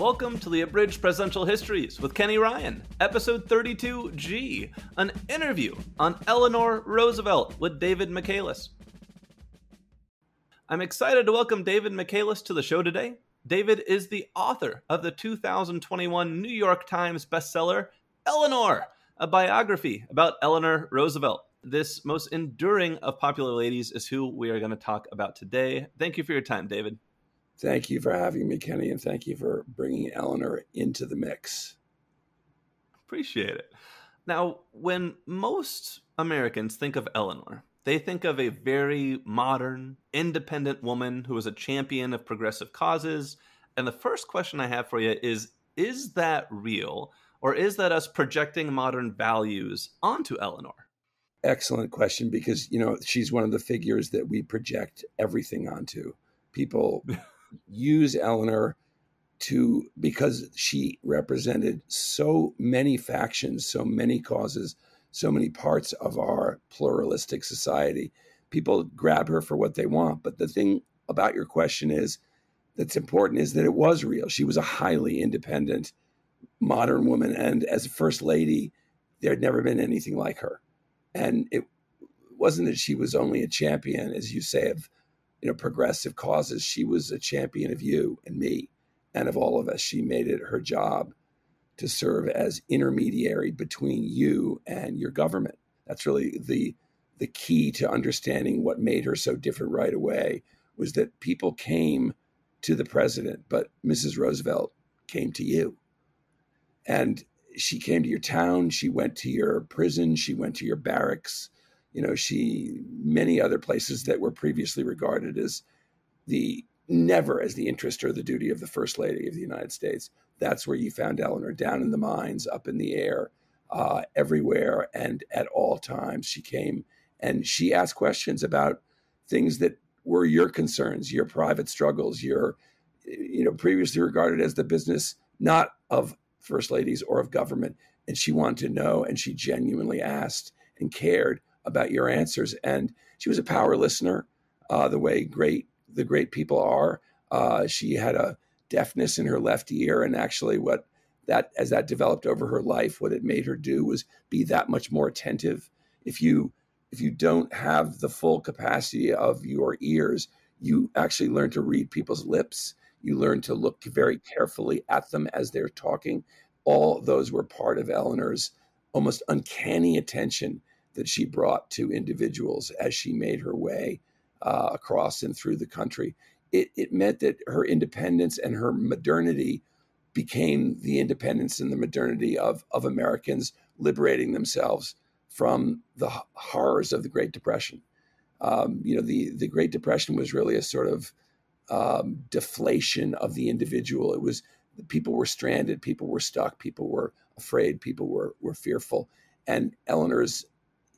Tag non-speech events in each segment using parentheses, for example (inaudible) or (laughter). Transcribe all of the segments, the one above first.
Welcome to the Abridged Presidential Histories with Kenny Ryan, episode 32G, an interview on Eleanor Roosevelt with David Michaelis. I'm excited to welcome David Michaelis to the show today. David is the author of the 2021 New York Times bestseller, Eleanor, a biography about Eleanor Roosevelt. This most enduring of popular ladies is who we are going to talk about today. Thank you for your time, David. Thank you for having me, Kenny, and thank you for bringing Eleanor into the mix. Appreciate it. Now, when most Americans think of Eleanor, they think of a very modern, independent woman who was a champion of progressive causes. And the first question I have for you is Is that real? Or is that us projecting modern values onto Eleanor? Excellent question because, you know, she's one of the figures that we project everything onto. People (laughs) use Eleanor to because she represented so many factions, so many causes, so many parts of our pluralistic society. People grab her for what they want. But the thing about your question is that's important is that it was real. She was a highly independent modern woman. And as a first lady, there had never been anything like her. And it wasn't that she was only a champion, as you say, of you know progressive causes. She was a champion of you and me and of all of us. She made it her job to serve as intermediary between you and your government. That's really the the key to understanding what made her so different right away was that people came to the president, but Mrs. Roosevelt came to you. And she came to your town, she went to your prison, she went to your barracks, you know, she many other places that were previously regarded as the never as the interest or the duty of the first lady of the United States. That's where you found Eleanor down in the mines, up in the air, uh, everywhere, and at all times. She came and she asked questions about things that were your concerns, your private struggles, your you know previously regarded as the business not of first ladies or of government. And she wanted to know, and she genuinely asked and cared about your answers. And she was a power listener, uh, the way great the great people are. Uh, she had a deafness in her left ear, and actually, what that as that developed over her life, what it made her do was be that much more attentive. If you if you don't have the full capacity of your ears, you actually learn to read people's lips. You learn to look very carefully at them as they're talking. All those were part of Eleanor's almost uncanny attention that she brought to individuals as she made her way uh, across and through the country. It, it meant that her independence and her modernity became the independence and the modernity of, of Americans liberating themselves from the horrors of the Great Depression. Um, you know, the, the Great Depression was really a sort of um, deflation of the individual. It was people were stranded, people were stuck, people were afraid, people were were fearful, and Eleanor's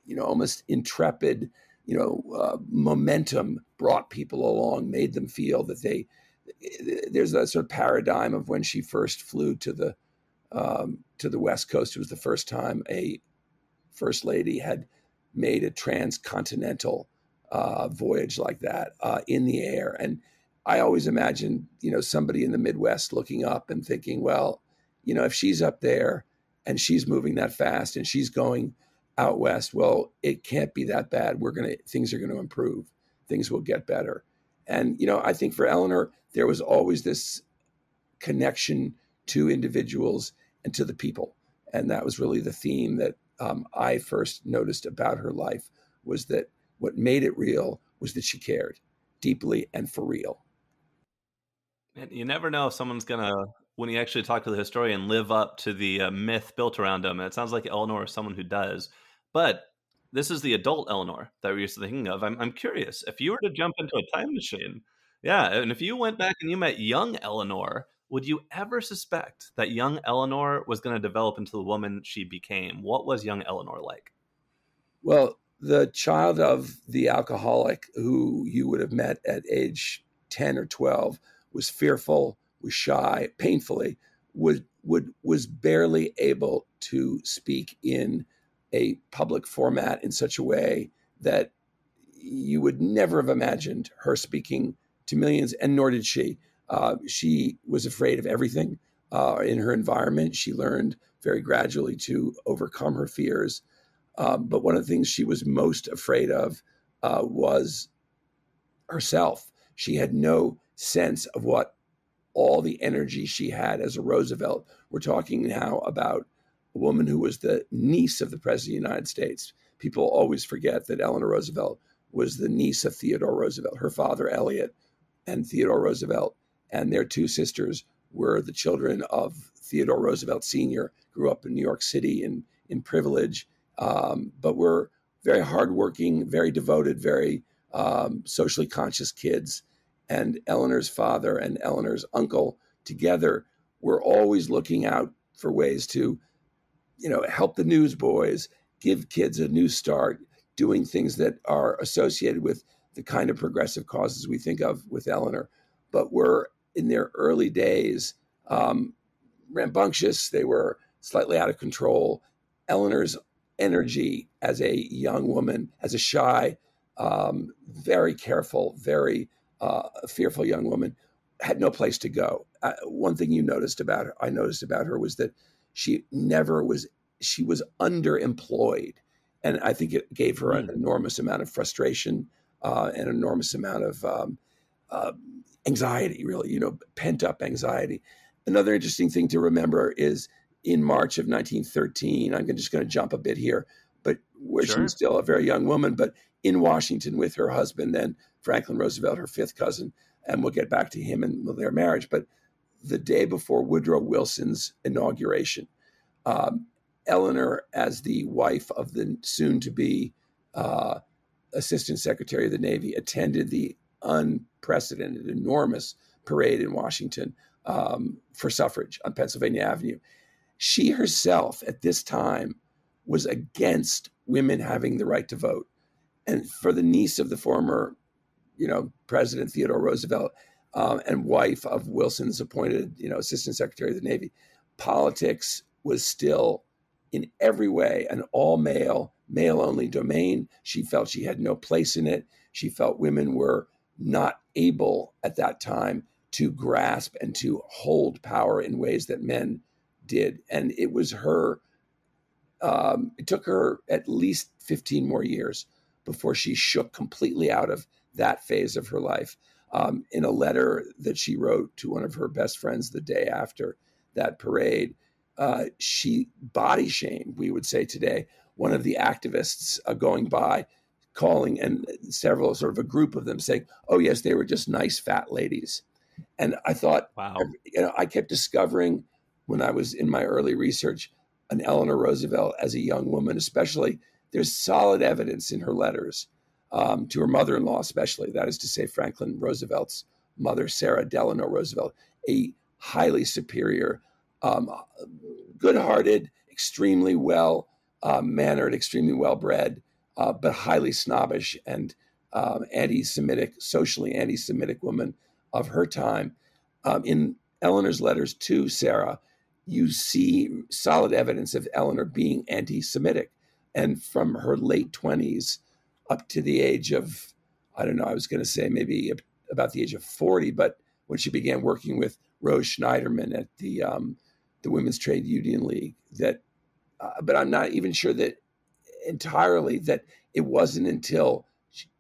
you know, almost intrepid, you know, uh, momentum brought people along, made them feel that they. There's a sort of paradigm of when she first flew to the um, to the West Coast. It was the first time a first lady had made a transcontinental uh, voyage like that uh, in the air. And I always imagine, you know, somebody in the Midwest looking up and thinking, well, you know, if she's up there and she's moving that fast and she's going out west, well, it can't be that bad. We're going to, things are going to improve. Things will get better. And, you know, I think for Eleanor, there was always this connection to individuals and to the people. And that was really the theme that um, I first noticed about her life was that what made it real was that she cared deeply and for real. And you never know if someone's going to, when you actually talk to the historian, live up to the uh, myth built around them. And it sounds like Eleanor is someone who does. But this is the adult Eleanor that we're used to thinking of. I'm, I'm curious if you were to jump into a time machine, yeah, and if you went back and you met young Eleanor, would you ever suspect that young Eleanor was going to develop into the woman she became? What was young Eleanor like? Well, the child of the alcoholic who you would have met at age 10 or 12 was fearful, was shy, painfully, would, would, was barely able to speak in a public format in such a way that you would never have imagined her speaking to millions, and nor did she. Uh, she was afraid of everything. uh, in her environment. She learned very gradually to overcome her fears. Um, but one of the things she was most afraid of uh, was herself. She had no sense of what all the energy she had as a Roosevelt. We're talking now about a woman who was the niece of the President of the United States. People always forget that Eleanor Roosevelt was the niece of Theodore Roosevelt. Her father, Elliot, and Theodore Roosevelt, and their two sisters were the children of Theodore Roosevelt Sr., grew up in New York City in, in privilege, um, but were very hardworking, very devoted, very um, socially conscious kids. And Eleanor's father and Eleanor's uncle together were always looking out for ways to, you know, help the newsboys, give kids a new start, doing things that are associated with the kind of progressive causes we think of with Eleanor, but were in their early days um, rambunctious. They were slightly out of control. Eleanor's energy as a young woman, as a shy, um, very careful, very uh, fearful young woman, had no place to go. Uh, one thing you noticed about her, I noticed about her was that she never was. She was underemployed, and I think it gave her an hmm. enormous amount of frustration, uh, an enormous amount of um, uh, anxiety. Really, you know, pent up anxiety. Another interesting thing to remember is in March of 1913. I'm just going to jump a bit here, but where sure. she was still a very young woman, but in Washington with her husband, then Franklin Roosevelt, her fifth cousin, and we'll get back to him and their marriage. But the day before Woodrow Wilson's inauguration, um, Eleanor, as the wife of the soon to be uh, Assistant Secretary of the Navy, attended the unprecedented, enormous parade in Washington um, for suffrage on Pennsylvania Avenue. She herself, at this time, was against women having the right to vote. And for the niece of the former, you know, President Theodore Roosevelt um, and wife of Wilson's appointed, you know, Assistant Secretary of the Navy, politics was still in every way an all male, male only domain. She felt she had no place in it. She felt women were not able at that time to grasp and to hold power in ways that men did. And it was her, um, it took her at least 15 more years before she shook completely out of that phase of her life. Um, in a letter that she wrote to one of her best friends the day after that parade, uh, she body shamed, we would say today, one of the activists uh, going by, calling and several sort of a group of them saying, "Oh yes, they were just nice fat ladies." And I thought, wow, you know, I kept discovering when I was in my early research an Eleanor Roosevelt as a young woman, especially. There's solid evidence in her letters um, to her mother-in-law, especially that is to say, Franklin Roosevelt's mother, Sarah Delano Roosevelt, a highly superior, um, good-hearted, extremely well uh, mannered, extremely well bred, uh, but highly snobbish and um, anti-Semitic, socially anti-Semitic woman of her time. Um, in Eleanor's letters to Sarah, you see solid evidence of Eleanor being anti-Semitic, and from her late twenties up to the age of, I don't know, I was going to say maybe about the age of forty, but when she began working with Rose Schneiderman at the um, the Women's Trade Union League, that, uh, but I'm not even sure that entirely that it wasn't until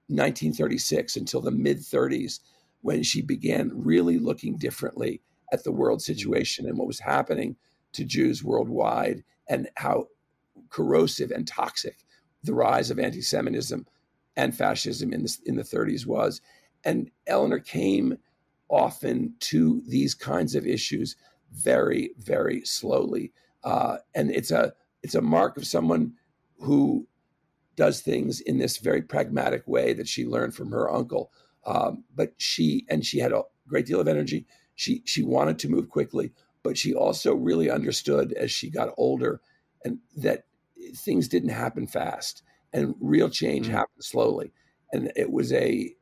1936, until the mid 30s, when she began really looking differently at the world situation and what was happening to Jews worldwide and how corrosive and toxic the rise of anti-Semitism and fascism in the, in the 30s was. And Eleanor came often to these kinds of issues very, very slowly. Uh, and it's a it's a mark of someone who does things in this very pragmatic way that she learned from her uncle. Um, but she and she had a great deal of energy. She she wanted to move quickly, but she also really understood as she got older and that things didn't happen fast and real change mm-hmm. happened slowly. And it was a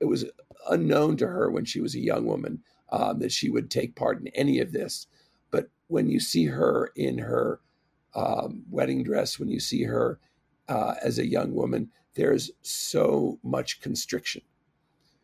it was unknown to her when she was a young woman um, that she would take part in any of this. But when you see her in her um, wedding dress, when you see her uh, as a young woman, there's so much constriction.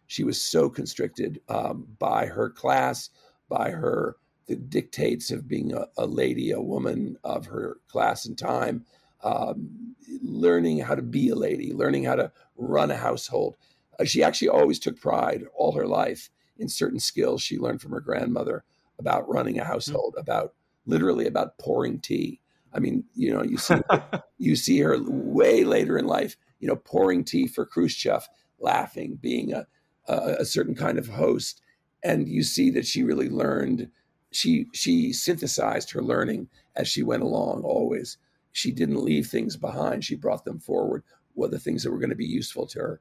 She was so constricted um, by her class, by her the dictates of being a, a lady, a woman of her class and time, um, learning how to be a lady, learning how to run a household. Uh, she actually always took pride all her life in certain skills she learned from her grandmother about running a hmm. household, mm-hmm. about literally about pouring tea. I mean, you know, you see (laughs) you see her way later in life, you know, pouring tea for Khrushchev, laughing, being a, a, a certain kind of host, and you see that she really learned. She she synthesized her learning as she went along. Always, she didn't leave things behind. She brought them forward. What the things that were going to be useful to her,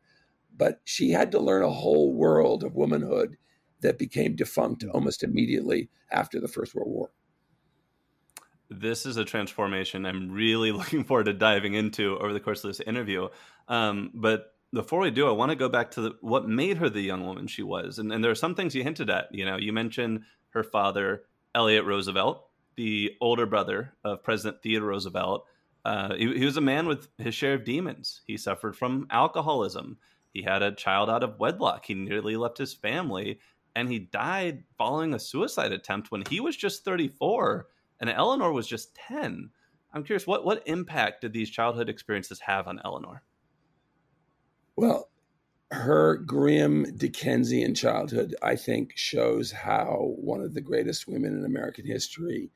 but she had to learn a whole world of womanhood that became defunct almost immediately after the First World War this is a transformation I'm really (laughs) looking forward to diving into over the course of this interview. Um, but before we do, I want to go back to the, what made her the young woman she was. And, and there are some things you hinted at. You know, you mentioned her father, Elliot Roosevelt, the older brother of President Theodore Roosevelt. Uh, he, he was a man with his share of demons. He suffered from alcoholism. He had a child out of wedlock. He nearly left his family, and he died following a suicide attempt when he was just 34 and Eleanor was just 10. I'm curious, what, what impact did these childhood experiences have on Eleanor? Well, her grim Dickensian childhood, I think, shows how one of the greatest women in American history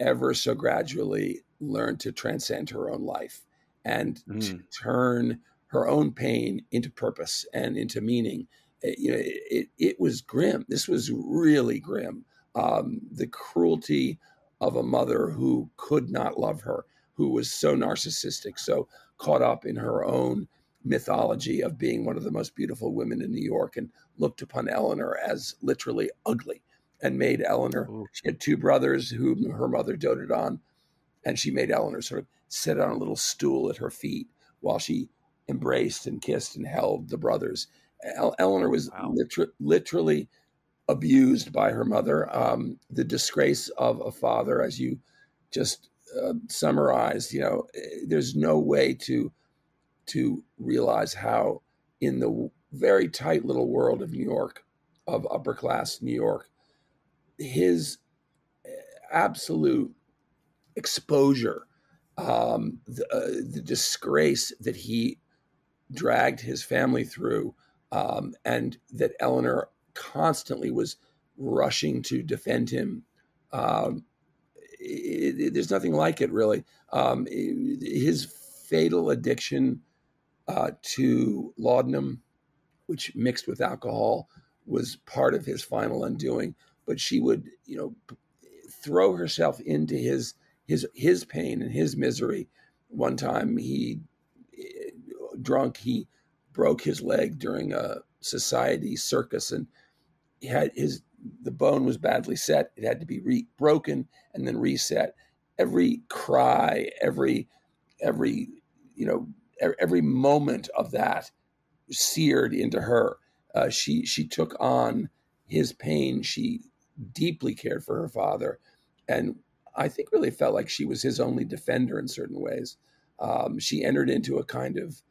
ever so gradually learned to transcend her own life and mm. to turn her own pain into purpose and into meaning. It, you know, it, it was grim. This was really grim. Um, the cruelty of a mother who could not love her, who was so narcissistic, so caught up in her own mythology of being one of the most beautiful women in New York and looked upon Eleanor as literally ugly and made Eleanor, Ooh. she had two brothers whom her mother doted on, and she made Eleanor sort of sit on a little stool at her feet while she embraced and kissed and held the brothers. Eleanor was wow. liter- literally abused by her mother. Um, the disgrace of a father, as you just uh, summarized, you know, eh, there's no way to to realize how in the very tight little world of New York, of upper class New York, his eh, absolute exposure, um, the, uh, the disgrace that he dragged his family through, um, and that Eleanor constantly was rushing to defend him. Um, it, it, there's nothing like it, really. Um, his fatal addiction uh, to laudanum, which mixed with alcohol, was part of his final undoing. But she would, you know, throw herself into his his his pain and his misery. One time, he drunk, he broke his leg during a society circus, and had his the bone was badly set. It had to be re- broken and then reset. Every cry, every every you know every moment of that seared into her. Uh, she she took on his pain. She deeply cared for her father, and I think really felt like she was his only defender in certain ways. Um, she entered into a kind of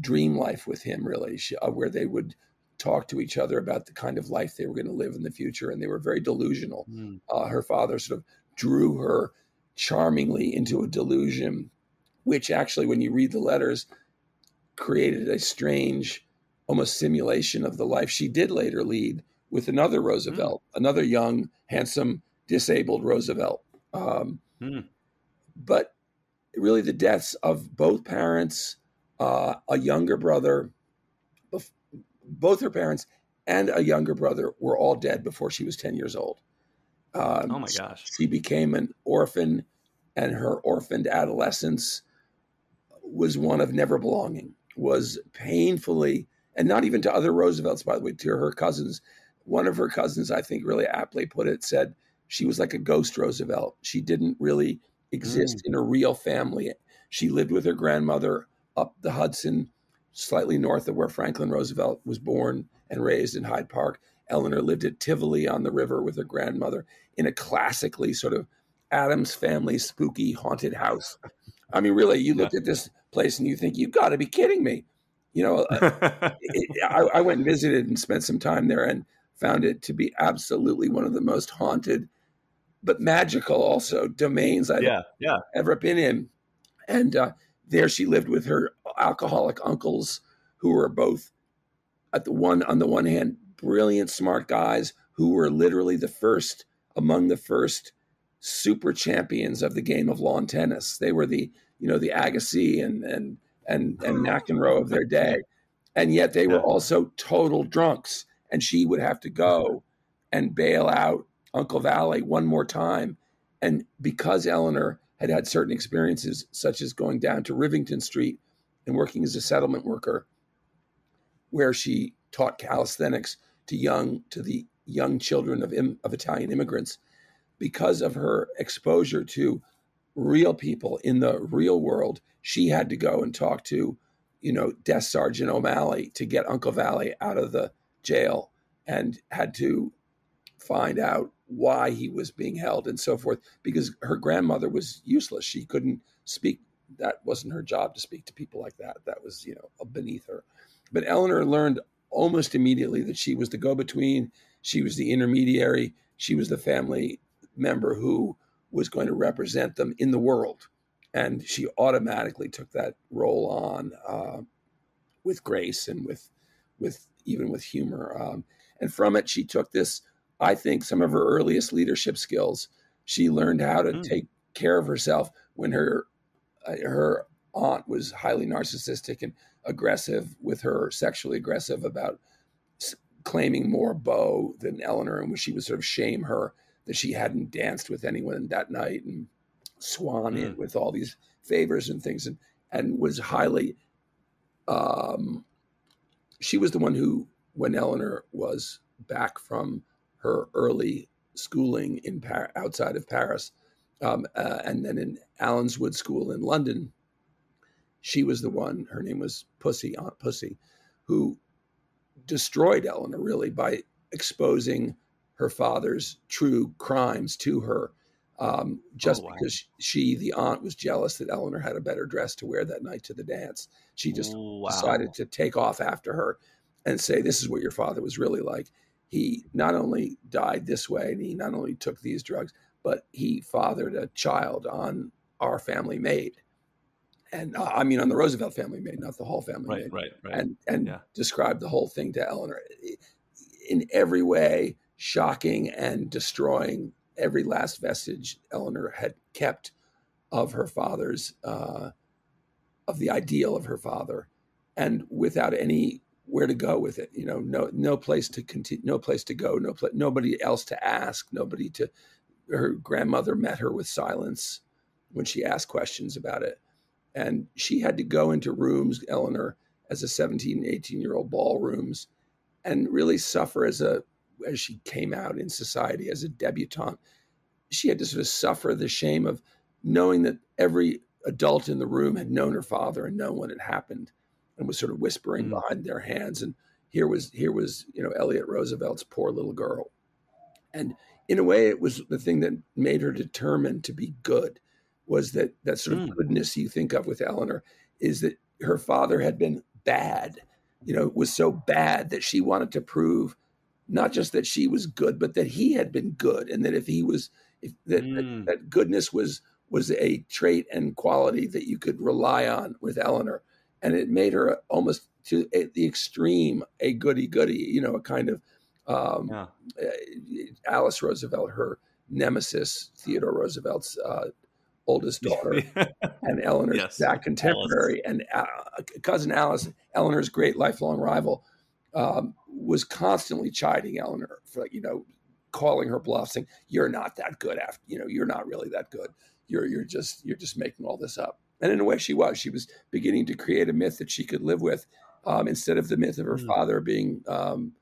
dream life with him, really, she, uh, where they would talk to each other about the kind of life they were going to live in the future, and they were very delusional. Mm. Uh, her father sort of drew her charmingly into a delusion, which actually, when you read the letters, created a strange, almost simulation of the life she did later lead with another Roosevelt, mm. another young, handsome, disabled Roosevelt. Um, mm. But really, the deaths of both parents, uh, a younger brother, both her parents and a younger brother were all dead before she was 10 years old. Um, oh my gosh. She became an orphan, and her orphaned adolescence was one of never belonging, was painfully, and not even to other Roosevelts, by the way, to her cousins. One of her cousins, I think, really aptly put it, said she was like a ghost Roosevelt. She didn't really exist mm. in a real family. She lived with her grandmother up the Hudson slightly north of where Franklin Roosevelt was born and raised in Hyde Park. Eleanor lived at Tivoli on the river with her grandmother in a classically sort of Addams family spooky haunted house. I mean, really, you look at this place and you think, you've got to be kidding me. You know, (laughs) I, I went and visited and spent some time there and found it to be absolutely one of the most haunted but magical also domains I've yeah, yeah. ever been in. And uh, there she lived with her alcoholic uncles, who were both at the one on the one hand brilliant, smart guys who were literally the first among the first super champions of the game of lawn tennis. They were the you know the Agassi and and and and McEnroe of their day, and yet they were also total drunks. And she would have to go and bail out Uncle Vallie one more time. And because Eleanor had had certain experiences, such as going down to Rivington Street and working as a settlement worker, where she taught calisthenics to young to the young children of of Italian immigrants, because of her exposure to real people in the real world, she had to go and talk to, you know, Desk Sergeant O'Malley to get Uncle Vallie out of the jail, and had to find out why he was being held and so forth because her grandmother was useless. She couldn't speak. That wasn't her job to speak to people like that. That was, you know, beneath her. But Eleanor learned almost immediately that she was the go between, she was the intermediary, she was the family member who was going to represent them in the world. And she automatically took that role on uh, with grace and with, with even with humor. Um, and from it, she took this I think some of her earliest leadership skills. She learned how to mm. take care of herself when her uh, her aunt was highly narcissistic and aggressive with her, sexually aggressive about s- claiming more beau than Eleanor, and when she would sort of shame her that she hadn't danced with anyone that night and swan mm. in with all these favors and things, and and was highly. Um, she was the one who, when Eleanor was back from her early schooling in Par- outside of Paris, um, uh, and then in Allenswood School in London. She was the one. Her name was Pussy, Aunt Pussy, who destroyed Eleanor really by exposing her father's true crimes to her. Um, just oh, wow. because she, the aunt, was jealous that Eleanor had a better dress to wear that night to the dance. She just wow. decided to take off after her and say, This is what your father was really like he not only died this way and he not only took these drugs, but he fathered a child on our family maid. And uh, I mean, on the Roosevelt family maid, not the Hall family right, maid. Right, right, And, and yeah. described the whole thing to Eleanor in every way, shocking and destroying every last vestige Eleanor had kept of her father's, uh, of the ideal of her father. And without any where to go with it. You know, no no place to continue, no place to go, no place, nobody else to ask, nobody to. Her grandmother met her with silence when she asked questions about it, and she had to go into rooms, Eleanor, as a 17, 18 year old ballrooms, and really suffer as a as she came out in society as a debutante. She had to sort of suffer the shame of knowing that every adult in the room had known her father and known what had happened and was sort of whispering mm. behind their hands. And here was here was you know Elliot Roosevelt's poor little girl, and in a way, it was the thing that made her determined to be good. Was that that sort of mm. goodness you think of with Eleanor is that her father had been bad, you know, was so bad that she wanted to prove not just that she was good, but that he had been good, and that if he was, if that, mm. that, that goodness was was a trait and quality that you could rely on with Eleanor and it made her almost to the extreme a goody goody, you know, a kind of um, yeah. Uh, Alice Roosevelt, her nemesis, Theodore Roosevelt's uh, oldest daughter, (laughs) and Eleanor's yes. that contemporary, Alice. and uh, cousin Alice, Eleanor's great lifelong rival, um, was constantly chiding Eleanor for you know calling her bluff, saying you're not that good after you know you're not really that good. You're you're just you're just making all this up. And in a way, she was. She was beginning to create a myth that she could live with um, instead of the myth of her mm. father being um,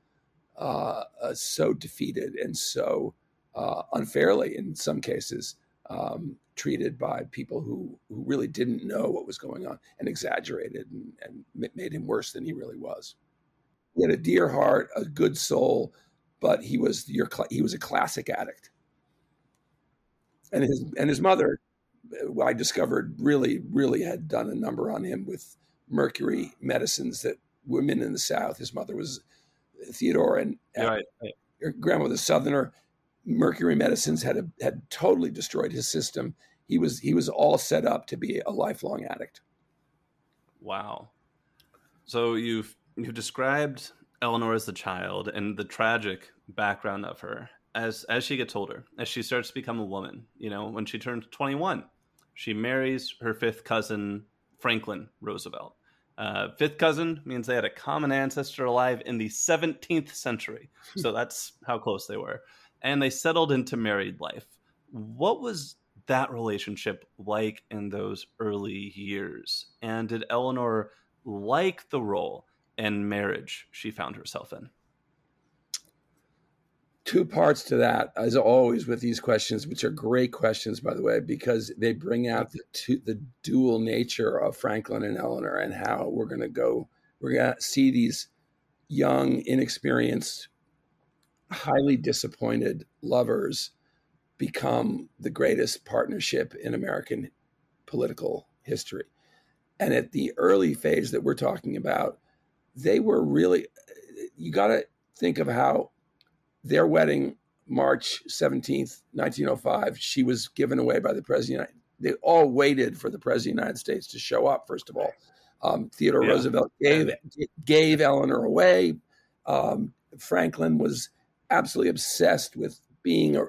uh, uh, so defeated and so uh, unfairly, in some cases, um, treated by people who, who really didn't know what was going on and exaggerated and, and made him worse than he really was. He had a dear heart, a good soul, but he was your he was a classic addict. And his and his mother uh, I discovered really, really had done a number on him with mercury medicines that women in the South, his mother was Theodore and, right, right. your grandmother Southerner, mercury medicines had a, had totally destroyed his system. He was he was all set up to be a lifelong addict. Wow. So you've you've described Eleanor as the child and the tragic background of her as as she gets older, as she starts to become a woman. You know, when she turns twenty one, she marries her fifth cousin Franklin Roosevelt. Uh, fifth cousin means they had a common ancestor alive in the 17th century. (laughs) So that's how close they were. And they settled into married life. What was that relationship like in those early years? And did Eleanor like the role and marriage she found herself in? Two parts to that, as always, with these questions, which are great questions, by the way, because they bring out the, two, the dual nature of Franklin and Eleanor and how we're going to go. We're going to see these young, inexperienced, highly disappointed lovers become the greatest partnership in American political history. And at the early phase that we're talking about, they were really, you got to think of how their wedding, March 17th, 1905, she was given away by the president. They all waited for the president of the United States to show up, first of all. Um, Theodore yeah. Roosevelt gave, gave Eleanor away. Um, Franklin was absolutely obsessed with being a,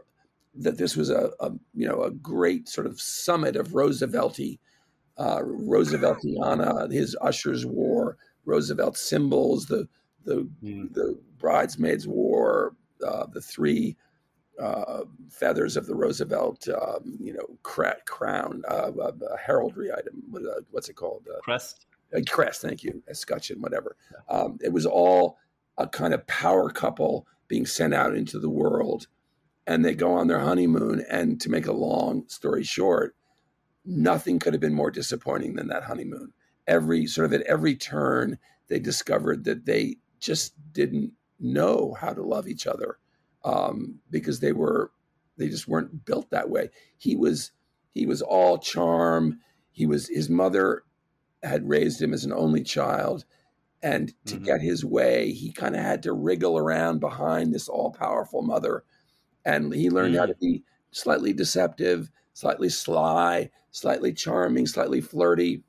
that this was a, a, you know a great sort of summit of Roosevelty uh, Rooseveltiana. His ushers wore Roosevelt symbols. The the mm. the bridesmaids wore uh, the three uh, feathers of the Roosevelt, um, you know, cra- crown, uh, heraldry item. Uh, what's it called? Uh, crest. crest. Thank you. Escutcheon, whatever. Um, it was all a kind of power couple being sent out into the world, and they go on their honeymoon. And to make a long story short, nothing could have been more disappointing than that honeymoon. Every sort of at every turn, they discovered that they just didn't know how to love each other um, because they were they just weren't built that way. He was he was all charm. He was his mother had raised him as an only child, and to mm-hmm. get his way, he kind of had to wriggle around behind this all powerful mother, and he learned mm-hmm. how to mm. be slightly deceptive, slightly sly, slightly charming, slightly flirty,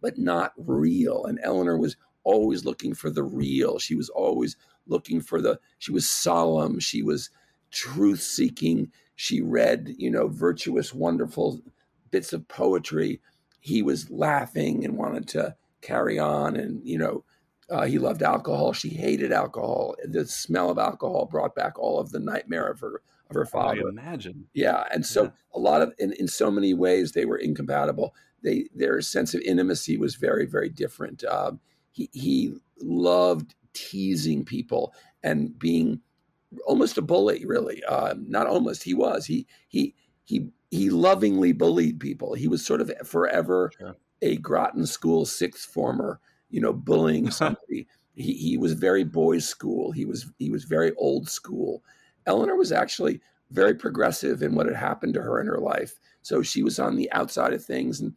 but not real. And Eleanor was always looking for the real. She was always looking for the, she was solemn. She was truth seeking. She read, you know, virtuous, wonderful bits of poetry. He was laughing and wanted to carry on. And, you know, uh, he loved alcohol. She hated alcohol. The smell of alcohol brought back all of the nightmare of her of her father. I imagine. Yeah, and so yeah. a lot of in, in so many ways they were incompatible. They their sense of intimacy was very very different. Um, he he loved teasing people and being almost a bully. Really, uh, not almost. He was. He he he he lovingly bullied people. He was sort of forever sure. a Groton School sixth former. You know, bullying (laughs) somebody. he he was very boys' school. He was he was very old school. Eleanor was actually very progressive in what had happened to her in her life. So she was on the outside of things and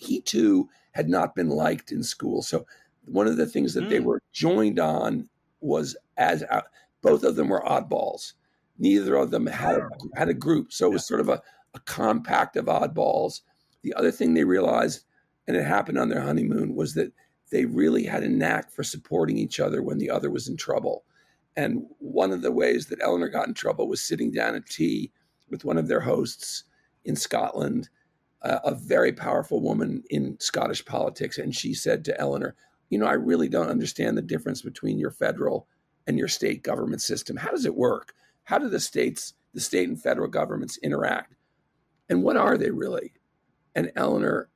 he too had not been liked in school. So one of the things that mm. they hmm. were joined on was as uh, both of them were oddballs. Neither of them had a, had a group, so it was sort of a, a compact of oddballs. The other thing they realized, and it happened on their honeymoon, was that they really had a knack for supporting each other when the other was in trouble. And one of the ways that Eleanor got in trouble was sitting down at tea with one of their hosts in Scotland a very powerful woman in Scottish politics, and she said to Eleanor, "You know, I really don't understand the difference between your federal and your state government system. How does it work? How do the states, the state and federal governments interact, and what are they really?" And Eleanor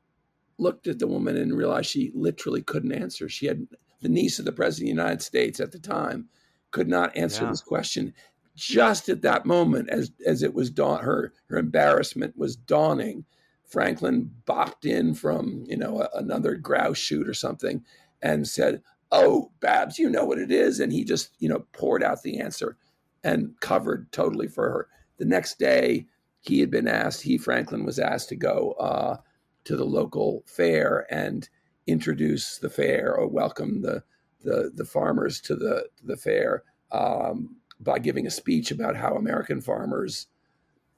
looked at the woman and realized she literally couldn't answer. She had the niece of the president of the United States at the time could not answer yeah. this question. Just at that moment, as as it was dawn, her her embarrassment was dawning Franklin bopped in from, you know, a, another grouse shoot or something and said, Oh, Babs, you know what it is. And he just, you know, poured out the answer and covered totally for her. The next day, he had been asked, he, Franklin, was asked to go uh, to the local fair and introduce the fair or welcome the, the, the farmers to the, the fair. Um, by giving a speech about how American farmers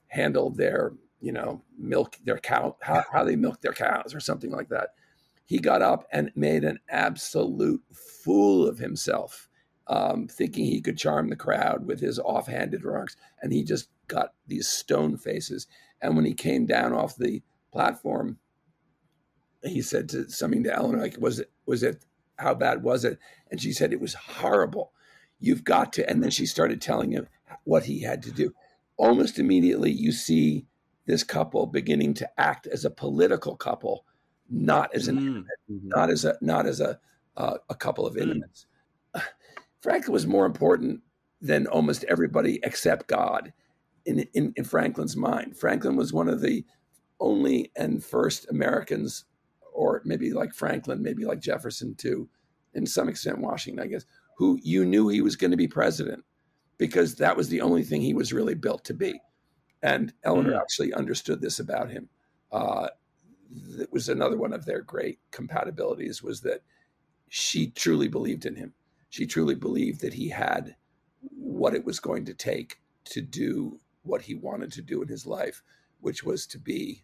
handled their, you know, milk their cow, how, how they milk their cows or something like that. He got up and made an absolute fool of himself, um, thinking he could charm the crowd with his offhanded remarks, and he just got these stone faces. And when he came down off the platform, he said to something to Eleanor, like, "Was it? Was it? How bad was it?" And she said, "It was horrible." You've got to. And then she started telling him what he had to do. Almost immediately, you see this couple beginning to act as a political couple, not as an mm. not as a not as a uh, a couple of mm. intimates. Mm. (sighs) Franklin was more important than almost everybody except God in, in, in Franklin's mind. Franklin was one of the only and first Americans, or maybe like Franklin, maybe like Jefferson too, in some extent Washington, I guess, who you knew he was going to be president because that was the only thing he was really built to be. And Eleanor mm-hmm. actually understood this about him. Uh, it was another one of their great compatibilities was that she truly believed in him. She truly believed that he had what it was going to take to do what he wanted to do in his life, which was to be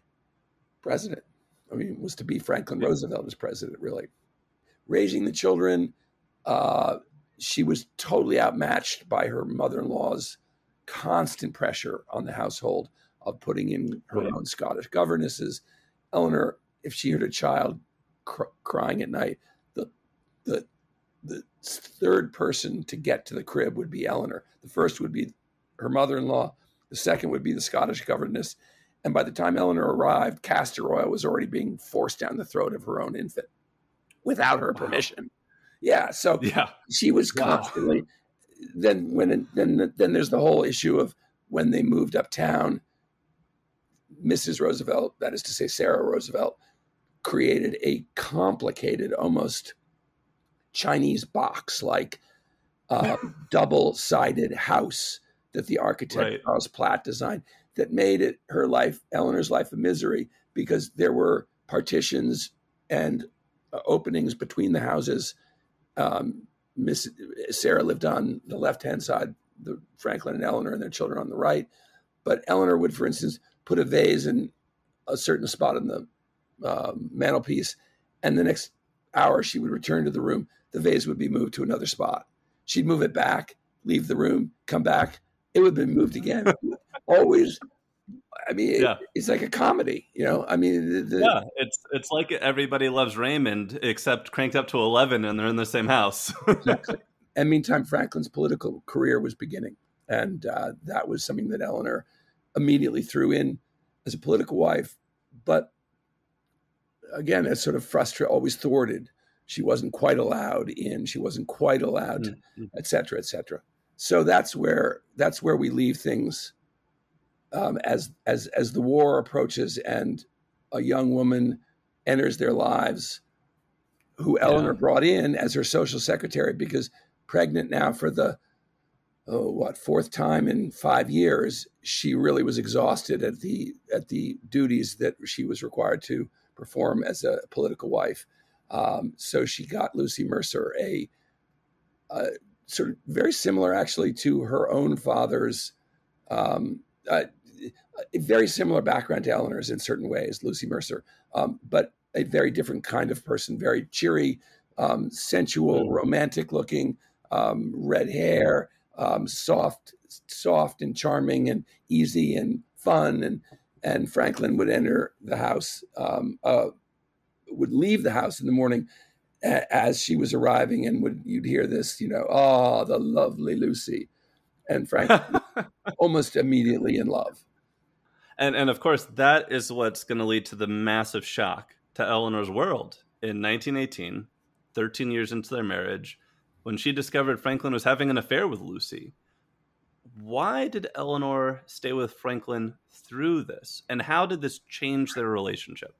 president. I mean, was to be Franklin Roosevelt as president, really. Raising the children, uh, she was totally outmatched by her mother-in-law's constant pressure on the household of putting in her right. own Scottish governesses. Eleanor, if she heard a child cr- crying at night, the the the third person to get to the crib would be Eleanor. The first would be her mother-in-law. The second would be the Scottish governess. And by the time Eleanor arrived, castor oil was already being forced down the throat of her own infant without her wow. permission. Yeah. So yeah. she was constantly. Wow. Then when then then there's the whole issue of when they moved uptown. Mrs. Roosevelt, that is to say Sarah Roosevelt, created a complicated, almost Chinese box like uh, (laughs) double sided house that the architect right. Charles Platt designed that made it her life, Eleanor's life, a misery because there were partitions and uh, openings between the houses um, Miss Sarah lived on the left hand side, the Franklin and Eleanor and their children on the right. But Eleanor would, for instance, put a vase in a certain spot in the um, mantelpiece, and the next hour she would return to the room. The vase would be moved to another spot. She'd move it back, leave the room, come back. It would have been moved again. (laughs) Always I mean, yeah. it, it's like a comedy, you know. I mean, the, the, yeah, it's it's like Everybody Loves Raymond, except cranked up to eleven, and they're in the same house. exactly. (laughs) And meantime, Franklin's political career was beginning, and uh, that was something that Eleanor immediately threw in as a political wife, but again, as sort of frustrated, always thwarted. She wasn't quite allowed in. She wasn't quite allowed, mm-hmm. et cetera, et cetera. So that's where that's where we leave things um, as as as the war approaches and a young woman enters their lives, who Eleanor yeah. brought in as her social secretary because pregnant now for the oh what fourth time in five years, she really was exhausted at the at the duties that she was required to perform as a political wife. Um, so she got Lucy Mercer, a, a, sort of very similar actually to her own father's um, uh, a very similar background to Eleanor's in certain ways, Lucy Mercer, um, but a very different kind of person, very cheery, um, sensual, mm. romantic looking, um, red hair, um, soft, soft and charming and easy and fun. And, and Franklin would enter the house, um, uh, would leave the house in the morning as she was arriving and would you'd hear this, you know, oh, the lovely Lucy. And Franklin (laughs) almost immediately in love and and of course that is what's going to lead to the massive shock to Eleanor's world in 1918, 13 years into their marriage, when she discovered Franklin was having an affair with Lucy. Why did Eleanor stay with Franklin through this, and how did this change their relationship?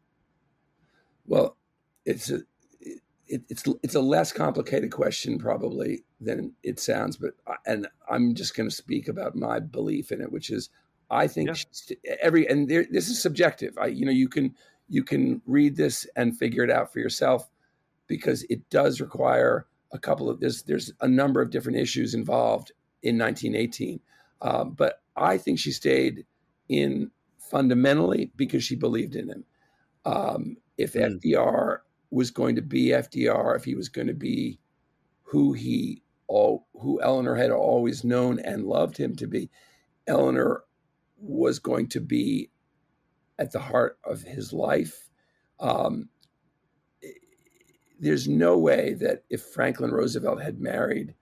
Well, it's a it, it's it's a less complicated question probably than it sounds, but and I'm just going to speak about my belief in it, which is I think yeah. every and there, this is subjective. I you know you can you can read this and figure it out for yourself because it does require a couple of there's there's a number of different issues involved in 1918. Um, but I think she stayed in fundamentally because she believed in him. Um, if mm. FDR was going to be FDR, if he was going to be who he all who Eleanor had always known and loved him to be, Eleanor was going to be at the heart of his life. Um, there's no way that if Franklin Roosevelt had married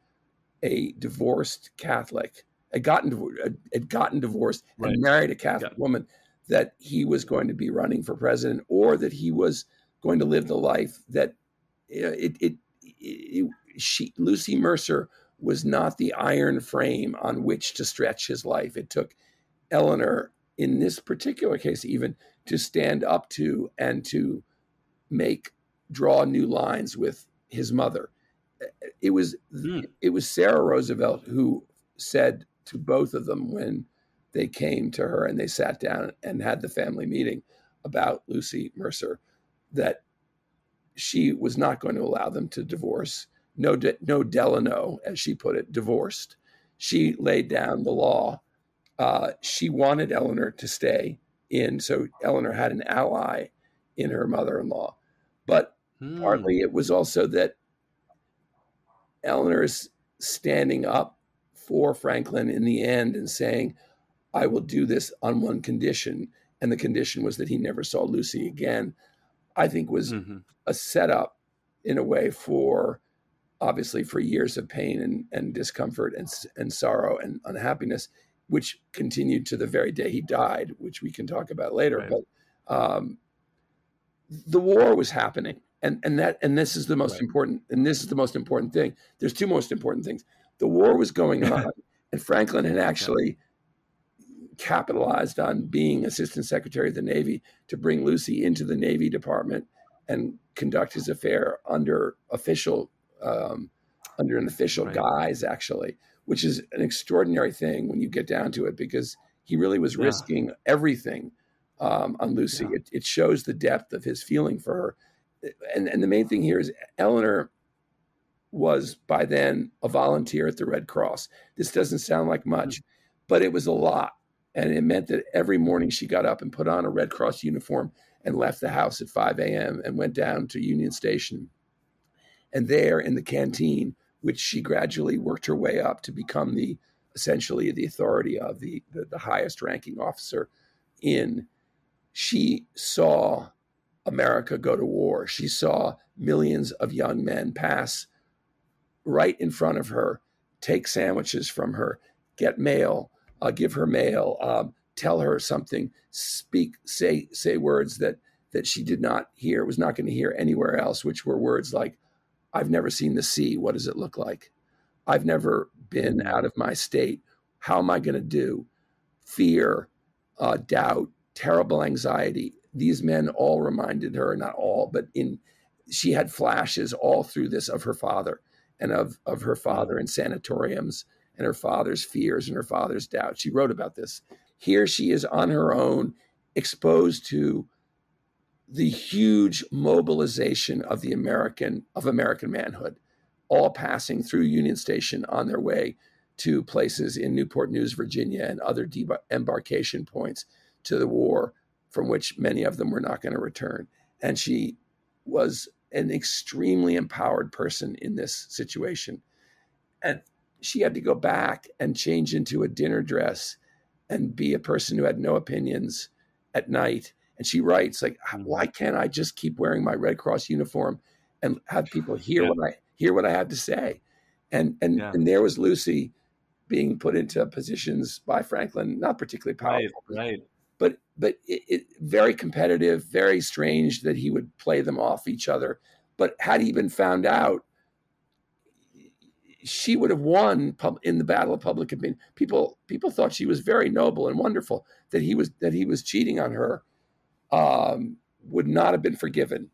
a divorced Catholic, had gotten had gotten divorced right. and married a Catholic yeah. woman, that he was going to be running for president, or that he was going to live the life that it, it, it she Lucy Mercer was not the iron frame on which to stretch his life. It took Eleanor, in this particular case, even to stand up to and to make draw new lines with his mother. It was mm. it was Sarah Roosevelt who said to both of them when they came to her and they sat down and had the family meeting about Lucy Mercer that she was not going to allow them to divorce. No, de, no Delano, as she put it, divorced. She laid down the law. Uh, she wanted Eleanor to stay in, so Eleanor had an ally in her mother-in-law. But hmm. partly it was also that Eleanor is standing up for Franklin in the end and saying, I will do this on one condition. And the condition was that he never saw Lucy again. I think was mm-hmm. a setup in a way for obviously for years of pain and, and discomfort and, and sorrow and unhappiness, which continued to the very day he died, which we can talk about later. Right. But um, the war was happening. And, and that and this is the most right. important and this is the most important thing. There's two most important things. The war was going (laughs) on, and Franklin had actually capitalized on being Assistant Secretary of the Navy to bring Lucy into the Navy Department and conduct his affair under official um, under an official right. guise, actually, which is an extraordinary thing when you get down to it, because he really was yeah. risking everything um, on Lucy. Yeah. It, it, shows the depth of his feeling for her, and and the main thing here is Eleanor was by then a volunteer at the Red Cross. This doesn't sound like much, mm-hmm. but it was a lot and it meant that every morning she got up and put on a Red Cross uniform and left the house at 5 a.m. and went down to Union Station. And there in the canteen, which she gradually worked her way up to become the essentially the authority of the, the, the highest ranking officer in, she saw America go to war. She saw millions of young men pass right in front of her, take sandwiches from her, get mail, uh, give her mail, um, tell her something, speak, say say words that that she did not hear, was not going to hear anywhere else, which were words like, "I've never seen the sea. What does it look like? I've never been mm-hmm. out of my state. How am I going to do?" Fear, uh, doubt, terrible anxiety. These men all reminded her, not all, but in she had flashes all through this of her father and of of her father in sanatoriums and her father's fears and her father's doubts. She wrote about this. Here she is on her own, exposed to the huge mobilization of the American of American manhood, all passing through Union Station on their way to places in Newport News, Virginia, and other embarkation points to the war, from which many of them were not going to return. And she was an extremely empowered person in this situation. And she had to go back and change into a dinner dress and be a person who had no opinions at night. And she writes like, mm-hmm. why can't I just keep wearing my Red Cross uniform and have people hear yeah. what I hear what I have to say? And and yeah. and there was Lucy being put into positions by Franklin, not particularly powerful, right? right. But but it, it, very competitive, very strange that he would play them off each other. But had he been found out, she would have won in the battle of public opinion. People people thought she was very noble and wonderful. That he was that he was cheating on her um, would not have been forgiven.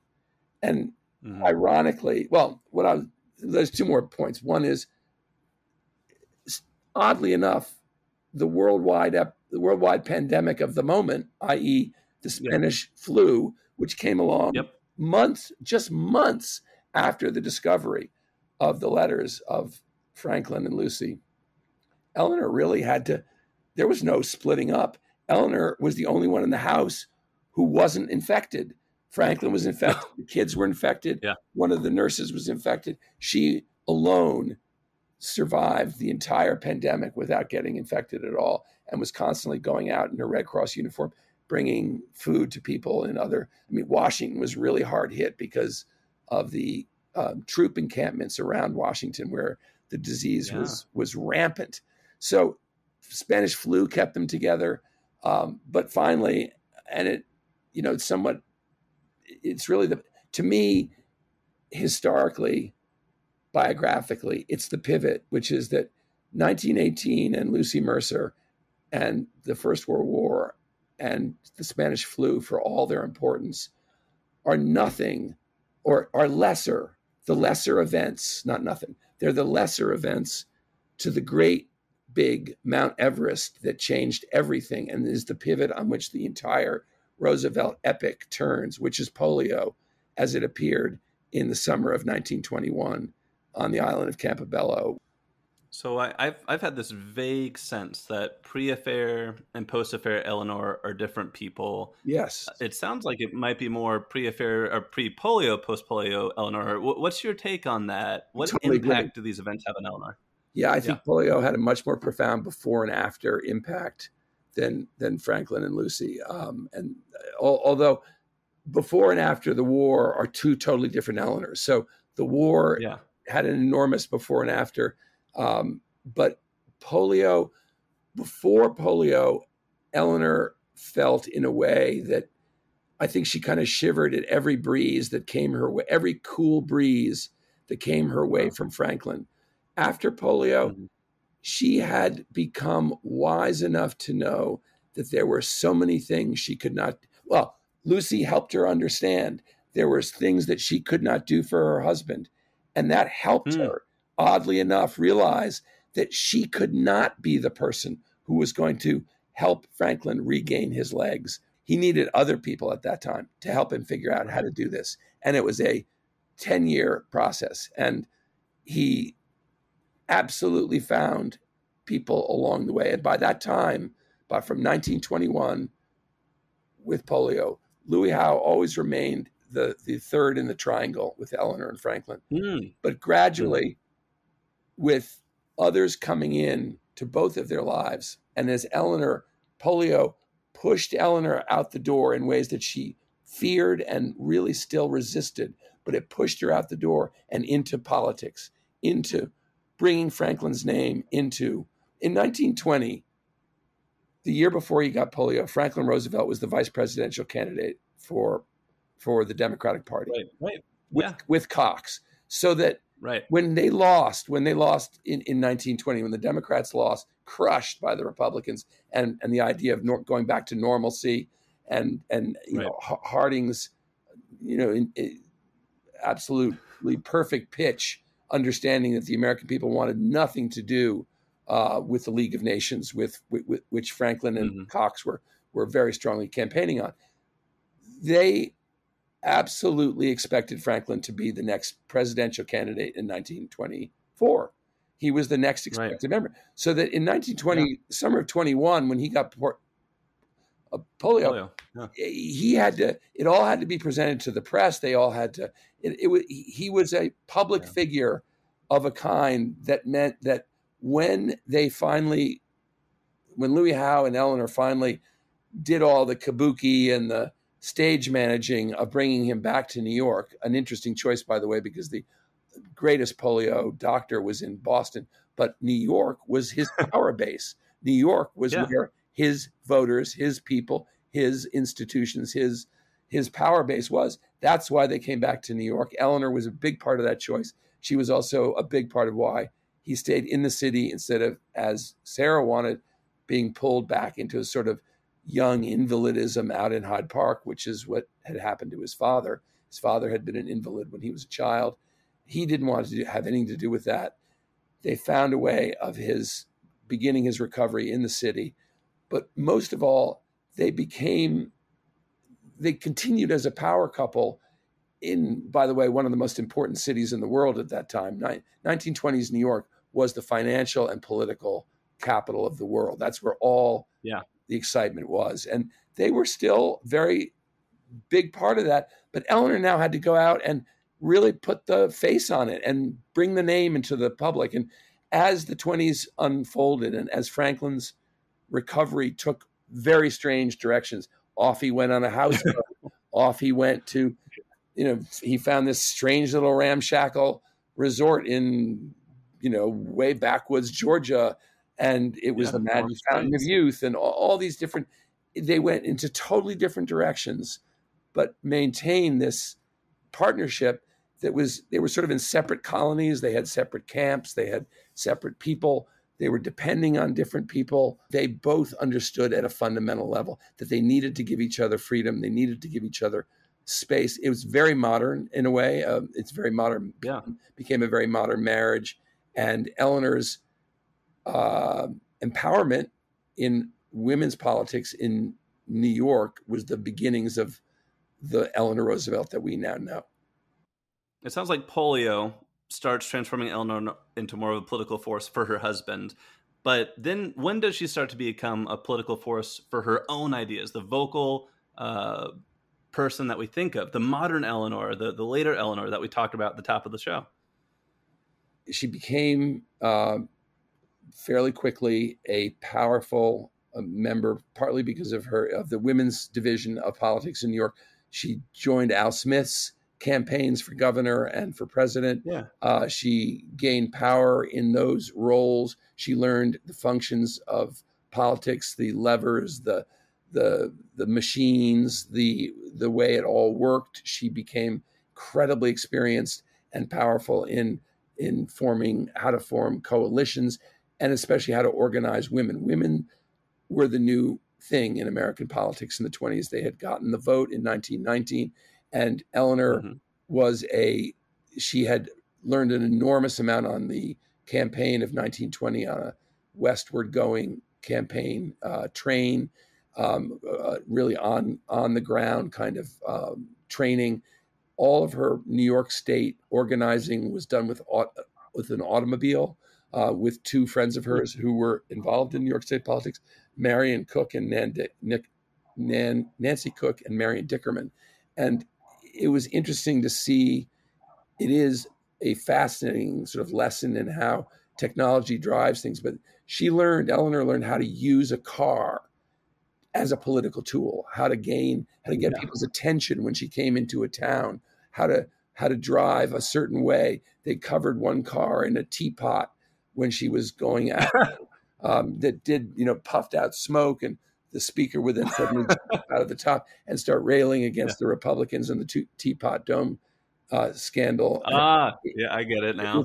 And mm-hmm. ironically, well, what I there's two more points. One is oddly enough, the worldwide the worldwide pandemic of the moment, i.e., the Spanish yep. flu, which came along yep. months, just months after the discovery of the letters of Franklin and Lucy Eleanor really had to, there was no splitting up. Eleanor was the only one in the house who wasn't infected. Franklin was infected. (laughs) The kids were infected. Yeah. One of the nurses was infected. She alone survived the entire pandemic without getting infected at all and was constantly going out in her Red Cross uniform, bringing food to people in other. I mean, Washington was really hard hit because of the um, troop encampments around Washington where the disease yeah. was was rampant. So Spanish flu kept them together. Um, but finally, and it, you know, somewhat, it's really the, to me, historically, biographically, it's the pivot, which is that 1918 and Lucy Mercer and the First World War and the Spanish flu, for all their importance, are nothing or are lesser, the lesser events, not nothing. They're the lesser events to the great big Mount Everest that changed everything and is the pivot on which the entire Roosevelt epic turns, which is polio as it appeared in the summer of 1921 on the island of Campobello. So I, have I've had this vague sense that pre-affair and post-affair Eleanor are different people. Yes, it sounds like it might be more pre-affair or pre-polio, post-polio Eleanor. What's your take on that? What totally impact agree. do these events have on Eleanor? Yeah, I think yeah. polio had a much more profound before and after impact than than Franklin and Lucy. Um, and uh, although before and after the war are two totally different Eleanors. So the war yeah. had an enormous before and after, um, but polio before polio, Eleanor felt in a way that I think she kind of shivered at every breeze that came her way, every cool breeze that came her way from Franklin after polio, mm-hmm. She had become wise enough to know that there were so many things she could not. Well, Lucy helped her understand there was things that she could not do for her husband, and that helped mm. her, oddly enough, realize that she could not be the person who was going to help Franklin regain his legs. He needed other people at that time to help him figure out how to do this, and it was a ten year process, and he absolutely found people along the way. And by that time, but from 1921 with polio, Louis Howe always remained the, the third in the triangle with Eleanor and Franklin. Mm. But gradually, with others coming in to both of their lives, and as Eleanor, polio pushed Eleanor out the door in ways that she feared and really still resisted, but it pushed her out the door and into politics, into bringing Franklin's name into. In 1920, the year before he got polio, Franklin Roosevelt was the vice presidential candidate for for the Democratic Party. Right, right. With, yeah. with Cox. So that right. when they lost, when they lost in, in 1920, when the Democrats lost, crushed by the Republicans, and, and the idea of nor- going back to normalcy and, and you right. know, Harding's, you know, in, in absolutely perfect pitch understanding that the American people wanted nothing to do uh, with the League of Nations, with, with which Franklin and mm-hmm. Cox were were very strongly campaigning on. They absolutely expected Franklin to be the next presidential candidate in 1924. He was the next expected right. member. So that in 1920, yeah. summer of 21, when he got uh, polio, polio. Yeah. he had to. It all had to be presented to the press. They all had to it, it, he was a public yeah. figure of a kind that meant that when they finally, when Louis Howe and Eleanor finally did all the kabuki and the stage managing of bringing him back to New York, an interesting choice, by the way, because the greatest polio doctor was in Boston, but New York was his (laughs) power base. New York was yeah. where his voters, his people, his institutions, his his power base was. That's why they came back to New York. Eleanor was a big part of that choice. She was also a big part of why he stayed in the city instead of, as Sarah wanted, being pulled back into a sort of young invalidism out in Hyde Park, which is what had happened to his father. His father had been an invalid when he was a child. He didn't want to have anything to do with that. They found a way of his beginning his recovery in the city. But most of all, they became they continued as a power couple in, by the way, one of the most important cities in the world at that time. 1920s New York was the financial and political capital of the world. That's where all yeah. the excitement was. And they were still very big part of that. But Eleanor now had to go out and really put the face on it and bring the name into the public. And as the 20s unfolded and as Franklin's recovery took very strange directions, off he went on a house (laughs) off he went to, you know, he found this strange little ramshackle resort in, you know, way backwoods Georgia. And it was yeah, the Magic Fountain of Youth and all, all these different, they went into totally different directions, but maintained this partnership that was they were sort of in separate colonies. They had separate camps. They had separate people they were depending on different people. They both understood at a fundamental level that they needed to give each other freedom. They needed to give each other space. It was very modern in a way. Uh, it's very modern yeah. became a very modern marriage. And eleanor's uh, empowerment in women's politics in new york was the beginnings of the eleanor roosevelt that we now know. It sounds like polio starts transforming Eleanor into more of a political force for her husband. But then when does she start to become a political force for her own ideas? The vocal uh, person that we think of, the modern Eleanor, the, the later Eleanor that we talked about at the top of the show. She became uh, fairly quickly a powerful uh, member, partly because of her of the women's division of politics in New York. She joined Al Smith's campaigns for governor and for president. Yeah. Uh, she gained power in those roles. She learned the functions of politics, the levers, the the the machines, the the way it all worked. She became incredibly experienced and powerful in in forming how to form coalitions and especially how to organize women. Women were the new thing in American politics in the 20s. They had gotten the vote in 1919 and Eleanor mm-hmm. was a she had learned an enormous amount on the campaign of 1920 on a westward going campaign uh, train, um, uh, really on on the ground kind of um, training. All of her New York State organizing was done with with an automobile. Uh, with two friends of hers who were involved in New York State politics, Marion Cook and Nan, Nick, Nan, Nancy Cook and Marion Dickerman. And it was interesting to see. It is a fascinating sort of lesson in how technology drives things. But she learned, Eleanor learned how to use a car as a political tool, how to gain, how to get yeah. people's attention when she came into a town, how to how to drive a certain way. They covered one car in a teapot when she was going out (laughs) um, that did you know puffed out smoke and the speaker would then suddenly (laughs) out of the top and start railing against yeah. the Republicans and the Teapot Dome uh, scandal. Ah, yeah, I get it now.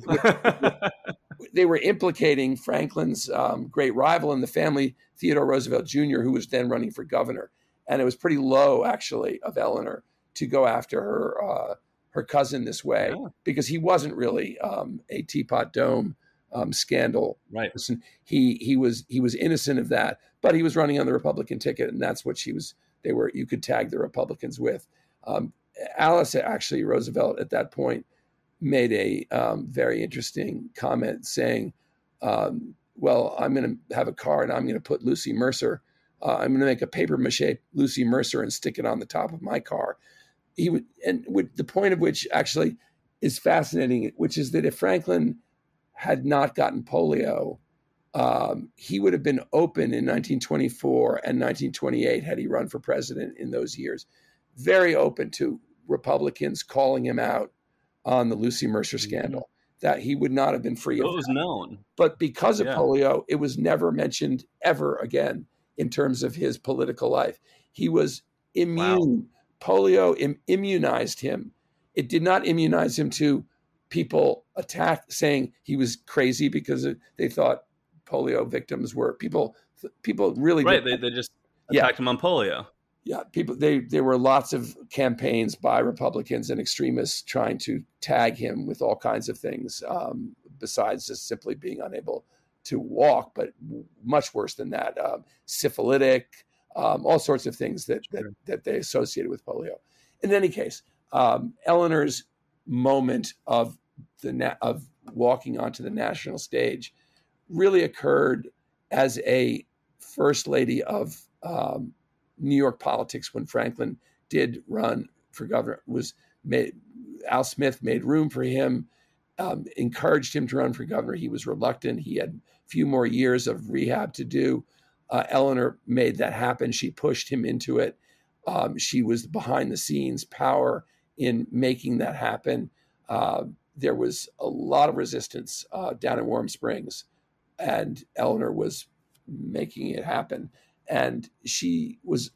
they were implicating Franklin's um, great rival in the family, Theodore Roosevelt Jr., who was then running for governor. And it was pretty low, actually, of Eleanor to go after her uh, her cousin this way yeah. because he wasn't really um, a Teapot Dome um, scandal. Right. He he was he was innocent of that, but he was running on the Republican ticket, and that's what she was. They were you could tag the Republicans with. Um, Alice actually Roosevelt at that point made a um, very interesting comment saying, um, "Well, I'm going to have a car and I'm going to put Lucy Mercer. Uh, I'm going to make a paper mache Lucy Mercer and stick it on the top of my car." He would, and the point of which actually is fascinating, which is that if Franklin had not gotten polio, um, he would have been open in 1924 and 1928 had he run for president in those years. Very open to Republicans calling him out on the Lucy Mercer mm-hmm. scandal. Mm-hmm. That he would not have been free it of. It was known, but because of yeah. polio, it was never mentioned ever again in terms of his political life. He was immune. Wow. Polio Im- immunized him. It did not immunize him to people attacked saying he was crazy because they thought polio victims were people people really right they, they just attacked yeah. him on polio. Yeah people they there were lots of campaigns by republicans and extremists trying to tag him with all kinds of things um, besides just simply being unable to walk but much worse than that um, syphilitic um, all sorts of things that, that that they associated with polio. In any case um, eleanor's moment of the na- of walking onto the national stage really occurred as a first lady of um, New York politics when Franklin did run for governor was made Al Smith made room for him, um, encouraged him to run for governor. He was reluctant. He had a few more years of rehab to do. Uh, Eleanor made that happen. She pushed him into it. Um, she was behind the scenes power in making that happen. Uh, there was a lot of resistance uh, down in Warm Springs, and Eleanor was making it happen. And she was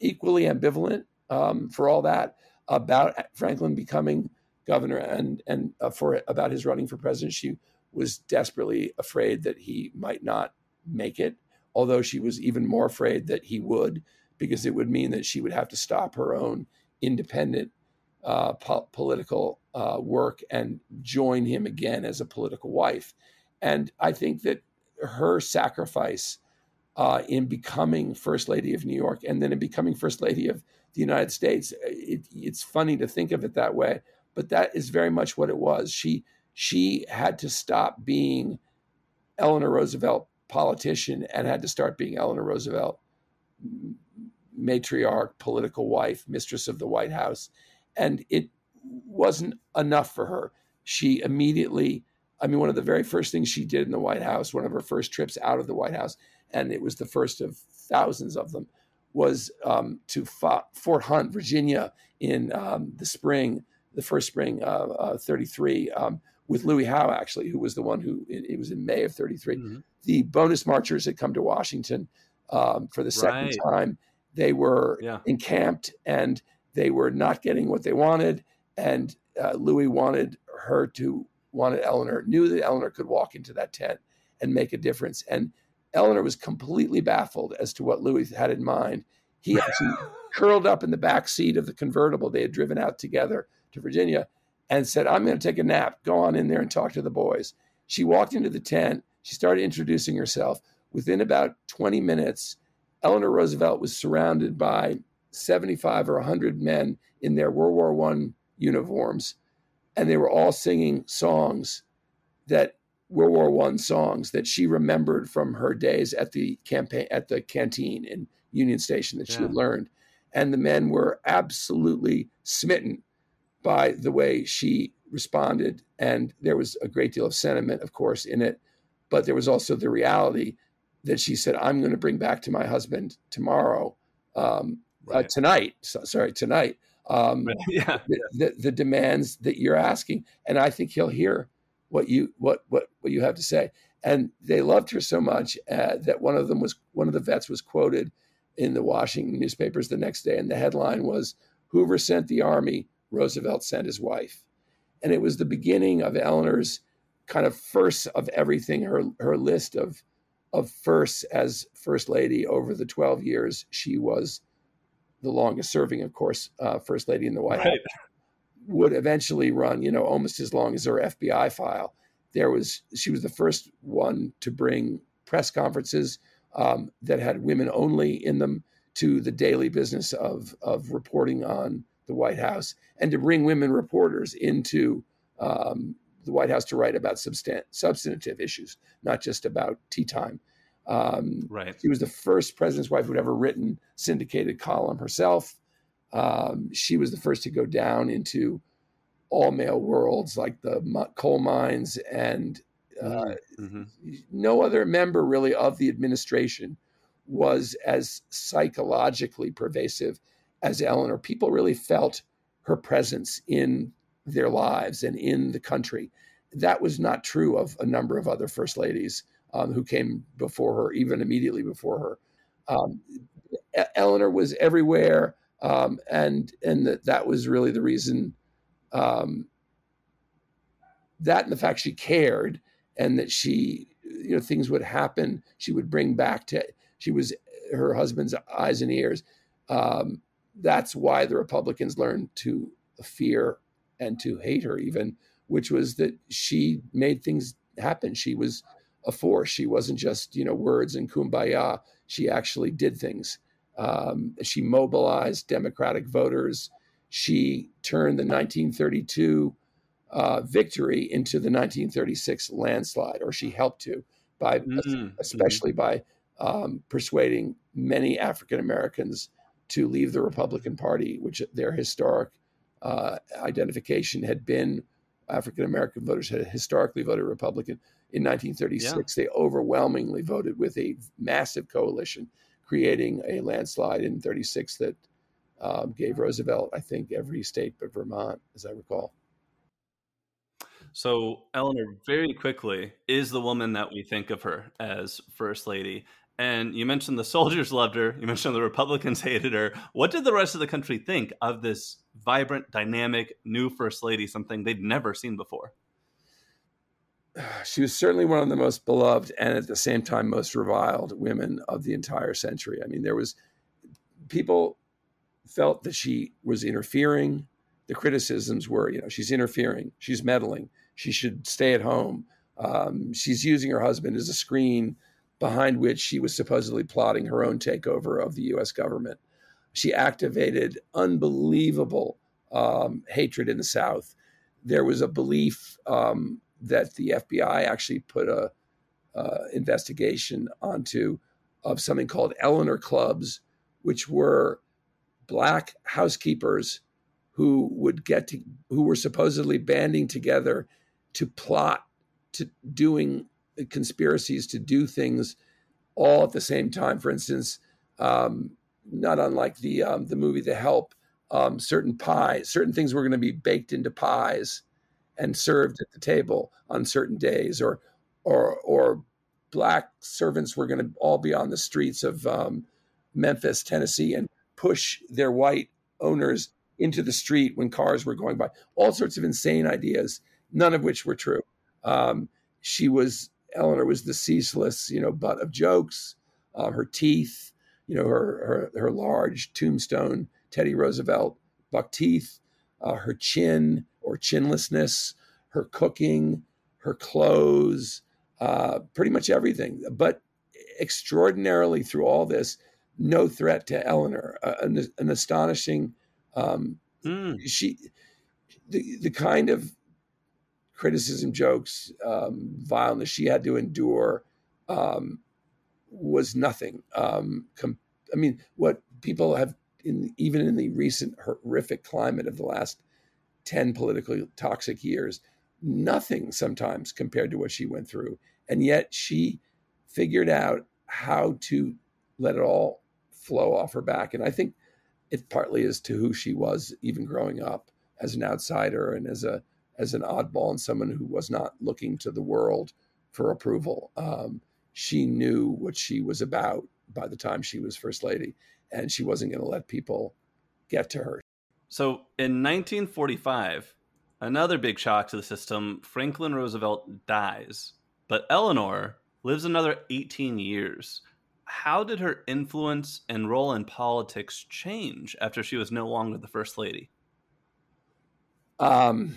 equally ambivalent um, for all that about Franklin becoming governor and and uh, for about his running for president. She was desperately afraid that he might not make it, although she was even more afraid that he would, because it would mean that she would have to stop her own independent uh, po- political uh, work and join him again as a political wife. And I think that her sacrifice uh, in becoming First Lady of New York and then in becoming First Lady of the United States, it, it's funny to think of it that way, but that is very much what it was. She she had to stop being Eleanor Roosevelt politician and had to start being Eleanor Roosevelt matriarch, political wife, mistress of the White House, and it wasn't enough for her. She immediately, I mean, one of the very first things she did in the White House, one of her first trips out of the White House, and it was the first of thousands of them, was um, to Fort Hunt, Virginia, in um, the spring, the first spring of uh, 33, um, with Louis Howe, actually, who was the one who, it, it was in May of 33. Mm-hmm. The bonus marchers had come to Washington um, for the second right. time. They were yeah. encamped and they were not getting what they wanted. And uh, Louis wanted her to, wanted Eleanor, knew that Eleanor could walk into that tent and make a difference. And Eleanor was completely baffled as to what Louis had in mind. He (laughs) actually curled up in the back seat of the convertible they had driven out together to Virginia and said, I'm going to take a nap. Go on in there and talk to the boys. She walked into the tent. She started introducing herself. Within about 20 minutes, Eleanor Roosevelt was surrounded by 75 or 100 men in their World War I uniforms, and they were all singing songs that World War One songs that she remembered from her days at the campaign at the canteen in Union Station that yeah. she had learned. And the men were absolutely smitten by the way she responded. And there was a great deal of sentiment, of course, in it. But there was also the reality that she said, I'm going to bring back to my husband tomorrow, um, right. uh, tonight, so, sorry, tonight, um, (laughs) yeah. The, the, the, demands that you're asking. And I think he'll hear what you what what what you have to say. And they loved her so much uh, that one of them was one of the vets was quoted in the Washington newspapers the next day, and the headline was "Hoover sent the army, Roosevelt sent his wife," and it was the beginning of Eleanor's kind of first of everything. Her her list of of firsts as first lady over the twelve years she was the longest serving, of course, uh, first lady in the White right. House would eventually run, you know, almost as long as her FBI file. There was she was the first one to bring press conferences um, that had women only in them to the daily business of of reporting on the White House and to bring women reporters into um, the White House to write about substan- substantive issues, not just about tea time. Um, right. She was the first president's wife who'd ever written syndicated column herself. Um, she was the first to go down into all male worlds like the coal mines and uh, mm-hmm. no other member really of the administration was as psychologically pervasive as Eleanor. People really felt her presence in their lives and in the country. That was not true of a number of other first ladies um, who came before her, even immediately before her. Um, Eleanor was everywhere um, and and that that was really the reason. Um, that and the fact she cared, and that she, you know, things would happen. She would bring back to. She was her husband's eyes and ears. Um, that's why the Republicans learned to fear and to hate her, even, which was that she made things happen. She was a force. She wasn't just you know words and kumbaya. She actually did things. Um, she mobilized Democratic voters. She turned the 1932 uh, victory into the 1936 landslide, or she helped to, by mm-hmm. especially by um, persuading many African Americans to leave the Republican Party, which their historic uh, identification had been African American voters had historically voted Republican. In 1936, yeah. they overwhelmingly voted with a massive coalition, creating a landslide in 36 that um, gave Roosevelt, I think, every state but Vermont, as I recall. So Eleanor very quickly is the woman that we think of her as first lady. And you mentioned the soldiers loved her. You mentioned the Republicans (laughs) hated her. What did the rest of the country think of this vibrant, dynamic new first lady, something they'd never seen before? She was certainly one of the most beloved and at the same time most reviled women of the entire century. I mean, there was people felt that she was interfering. The criticisms were, you know, she's interfering, she's meddling, she should stay at home. Um, she's using her husband as a screen behind which she was supposedly plotting her own takeover of the U.S. government. She activated unbelievable um, hatred in the South. There was a belief um, that the FBI actually put a uh, investigation onto of something called Eleanor clubs, which were black housekeepers who would get to who were supposedly banding together to plot to doing conspiracies to do things all at the same time. For instance, um, not unlike the um, the movie The Help, um, certain pies, certain things were going to be baked into pies and served at the table on certain days, or or or black servants were going to all be on the streets of um, Memphis, Tennessee, and push their white owners into the street when cars were going by. All sorts of insane ideas, none of which were true. Um, she was Eleanor was the ceaseless, you know, butt of jokes. Uh, her teeth, you know, her, her, her large tombstone Teddy Roosevelt buck teeth, uh, her chin or chinlessness, her cooking, her clothes, uh, pretty much everything. But extraordinarily through all this, no threat to Eleanor. Uh, an, an, astonishing. Um, mm. She, the the kind of criticism, jokes, um, vileness she had to endure um, was nothing. Um, com- I mean, what people have, in, even in the recent horrific climate of the last 10 politically toxic years, nothing sometimes compared to what she went through. And yet she figured out how to let it all flow off her back. And I think it partly is to who she was, even growing up as an outsider and as a as an oddball and someone who was not looking to the world for approval. Um, she knew what she was about by the time she was first lady, and she wasn't going to let people get to her. So in 1945, another big shock to the system Franklin Roosevelt dies, but Eleanor lives another 18 years. How did her influence and role in politics change after she was no longer the first lady? Um,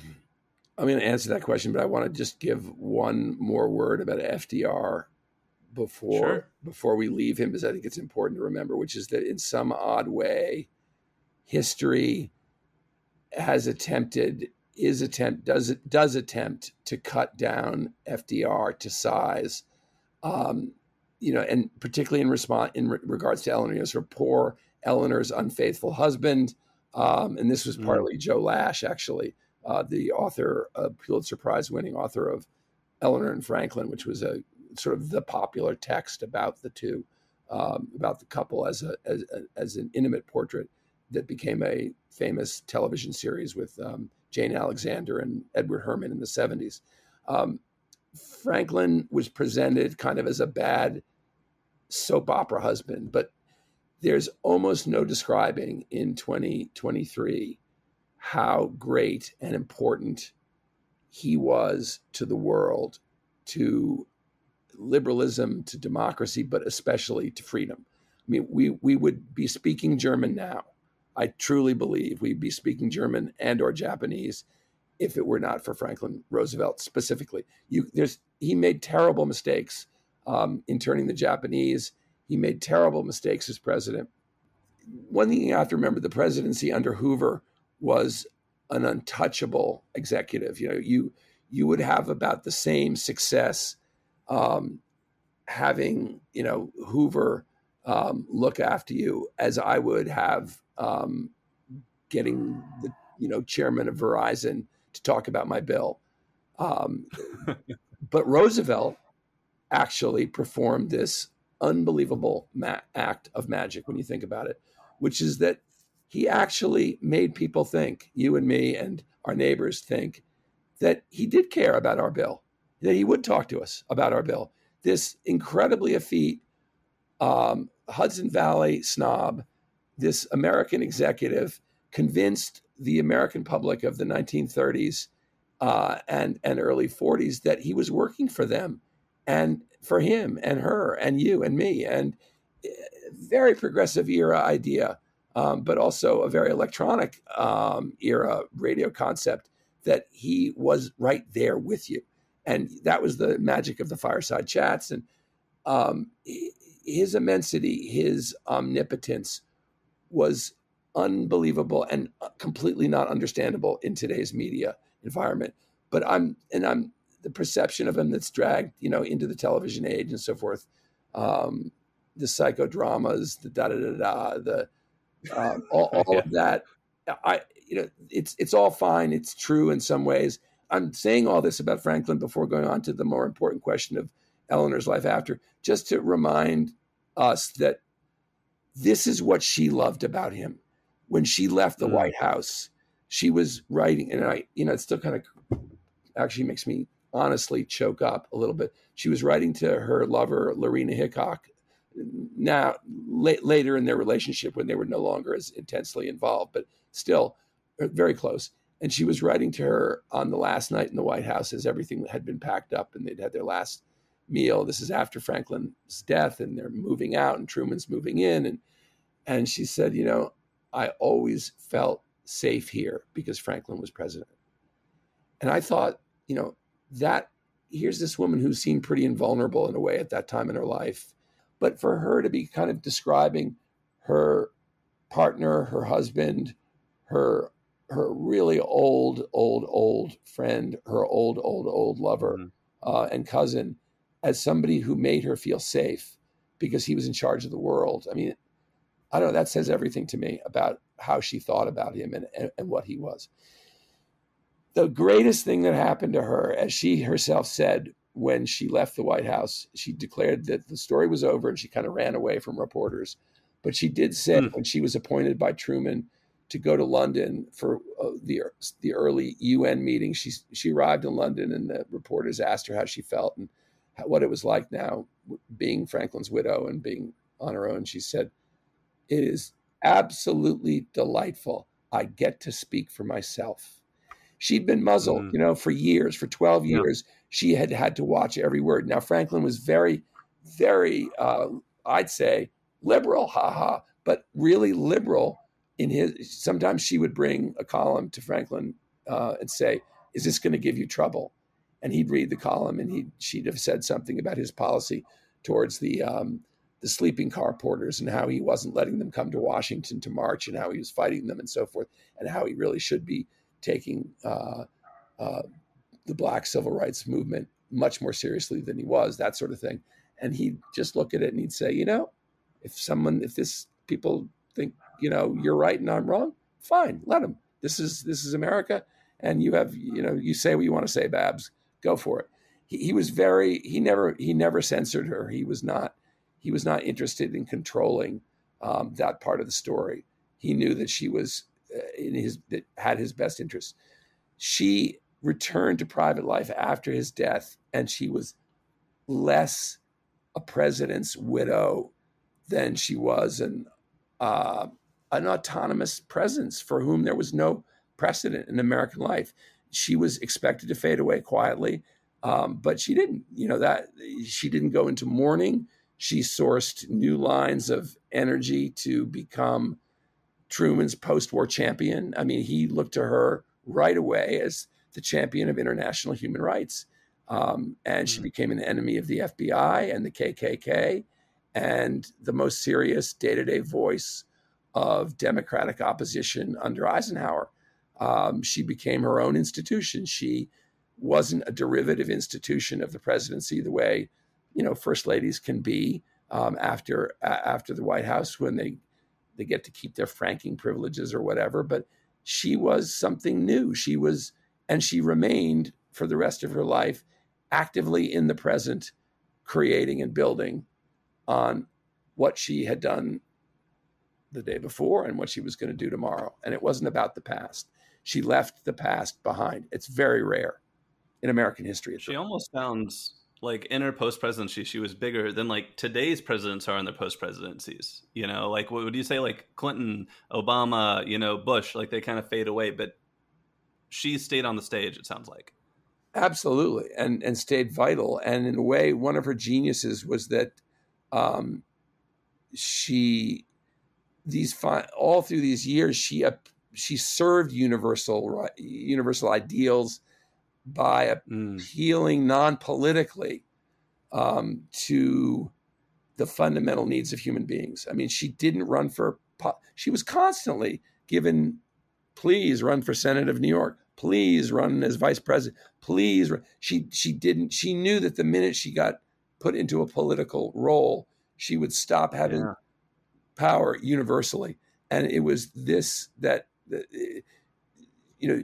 I'm going to answer that question, but I want to just give one more word about FDR before sure. before we leave him, because I think it's important to remember, which is that in some odd way, history has attempted is attempt does it does attempt to cut down FDR to size, um, you know, and particularly in response in re- regards to Eleanor, you know, poor Eleanor's unfaithful husband, um, and this was mm. partly mm. Joe Lash actually uh, the author, a Pulitzer Prize winning author of Eleanor and Franklin, which was a sort of the popular text about the two, um, about the couple as a as, as an intimate portrait that became a famous television series with um, Jane Alexander and Edward Herrmann in the 70s. Um, Franklin was presented kind of as a bad soap opera husband, but there's almost no describing in 2023 how great and important he was to the world, to liberalism, to democracy, but especially to freedom. I mean, we, we would be speaking German now. I truly believe we'd be speaking German and or Japanese if it were not for Franklin Roosevelt specifically. You, there's, he made terrible mistakes um, in turning the Japanese. He made terrible mistakes as president. One thing you have to remember: the presidency under Hoover was an untouchable executive. You know, you you would have about the same success um, having you know Hoover um, look after you as I would have um, getting the you know chairman of Verizon to talk about my bill. Um, (laughs) but Roosevelt actually performed this unbelievable ma- act of magic when you think about it, which is that he actually made people think, you and me and our neighbors think, that he did care about our bill, that he would talk to us about our bill. This incredibly effete um, Hudson Valley snob, this American executive, convinced the American public of the 1930s uh, and and early 40s that he was working for them and for him and her and you and me and eh, very progressive era idea um, but also a very electronic um, era radio concept that he was right there with you and that was the magic of the fireside chats and um, his immensity his omnipotence was unbelievable and completely not understandable in today's media environment. But I'm and I'm the perception of him that's dragged, you know, into the television age and so forth. Um, the psychodramas, the da da da da, the um, all, (laughs) all yeah. of that. I you know it's it's all fine. It's true in some ways. I'm saying all this about Franklin before going on to the more important question of Eleanor's life after, just to remind us that this is what she loved about him. When she left the mm. White House, she was writing, and I, you know, it still kind of actually makes me honestly choke up a little bit. She was writing to her lover, Lorena Hickok, now la- later in their relationship when they were no longer as intensely involved, but still uh, very close. And she was writing to her on the last night in the White House as everything had been packed up and they'd had their last meal. This is after Franklin's death, and they're moving out, and Truman's moving in, and and she said, you know, I always felt safe here because Franklin was president. And I thought, you know, that here's this woman who seemed pretty invulnerable in a way at that time in her life. But for her to be kind of describing her partner, her husband, her her really old, old, old friend, her old, old, old lover mm-hmm. uh, and cousin as somebody who made her feel safe because he was in charge of the world. I mean, I don't know. That says everything to me about how she thought about him and, and, and what he was. The greatest thing that happened to her, as she herself said when she left the White House, she declared that the story was over and she kind of ran away from reporters. But she did say mm. when she was appointed by Truman to go to London for uh, the the early UN meeting, she she arrived in London and the reporters asked her how she felt and how, what it was like now being Franklin's widow and being on her own. She said, "It is absolutely delightful. I get to speak for myself. She'd been muzzled, mm. you know, for years, for 12 years. Yeah. She had had to watch every word. Now, Franklin was very, very, uh, I'd say, liberal, haha, but really liberal in his. Sometimes she would bring a column to Franklin uh, and say, Is this going to give you trouble? And he'd read the column and he she'd have said something about his policy towards the um, the sleeping car porters and how he wasn't letting them come to Washington to march and how he was fighting them and so forth, and how he really should be taking uh, uh, the black civil rights movement much more seriously than he was, that sort of thing. And he'd just look at it and he'd say, you know, if someone, if this people think, you know, you're right and I'm wrong, fine, let them. This is this is America, and you have, you know, you say what you want to say, Babs, go for it. He, he was very, he never, he never censored her. He was not he was not interested in controlling um, that part of the story. He knew that she was in his that had his best interests. She returned to private life after his death, and she was less a president's widow than she was an uh, an autonomous presence for whom there was no precedent in American life. She was expected to fade away quietly, um, but she didn't. You know that she didn't go into mourning. She sourced new lines of energy to become Truman's post war champion. I mean, he looked to her right away as the champion of international human rights. Um, and she mm. became an enemy of the FBI and the KKK and the most serious day to day voice of Democratic opposition under Eisenhower. Um, she became her own institution. She wasn't a derivative institution of the presidency the way you know first ladies can be um, after after the White House when they they get to keep their franking privileges or whatever. But she was something new. She was, and she remained for the rest of her life actively in the present, creating and building on what she had done the day before and what she was going to do tomorrow. And it wasn't about the past. She left the past behind. It's very rare in American history. She almost sounds like in her post presidency, she was bigger than like today's presidents are in their post presidencies. You know, like what would you say, like Clinton, Obama, you know, Bush, like they kind of fade away, but she stayed on the stage. It sounds like absolutely, and and stayed vital. And in a way, one of her geniuses was that um, she these fi- all through these years she uh, she served universal universal ideals by mm. appealing non-politically um, to the fundamental needs of human beings. I mean, she didn't run for. She was constantly given, "Please run for Senate of New York. Please run as vice president. Please." Run. She she didn't. She knew that the minute she got put into a political role, she would stop having yeah. power universally. And it was this that, that you know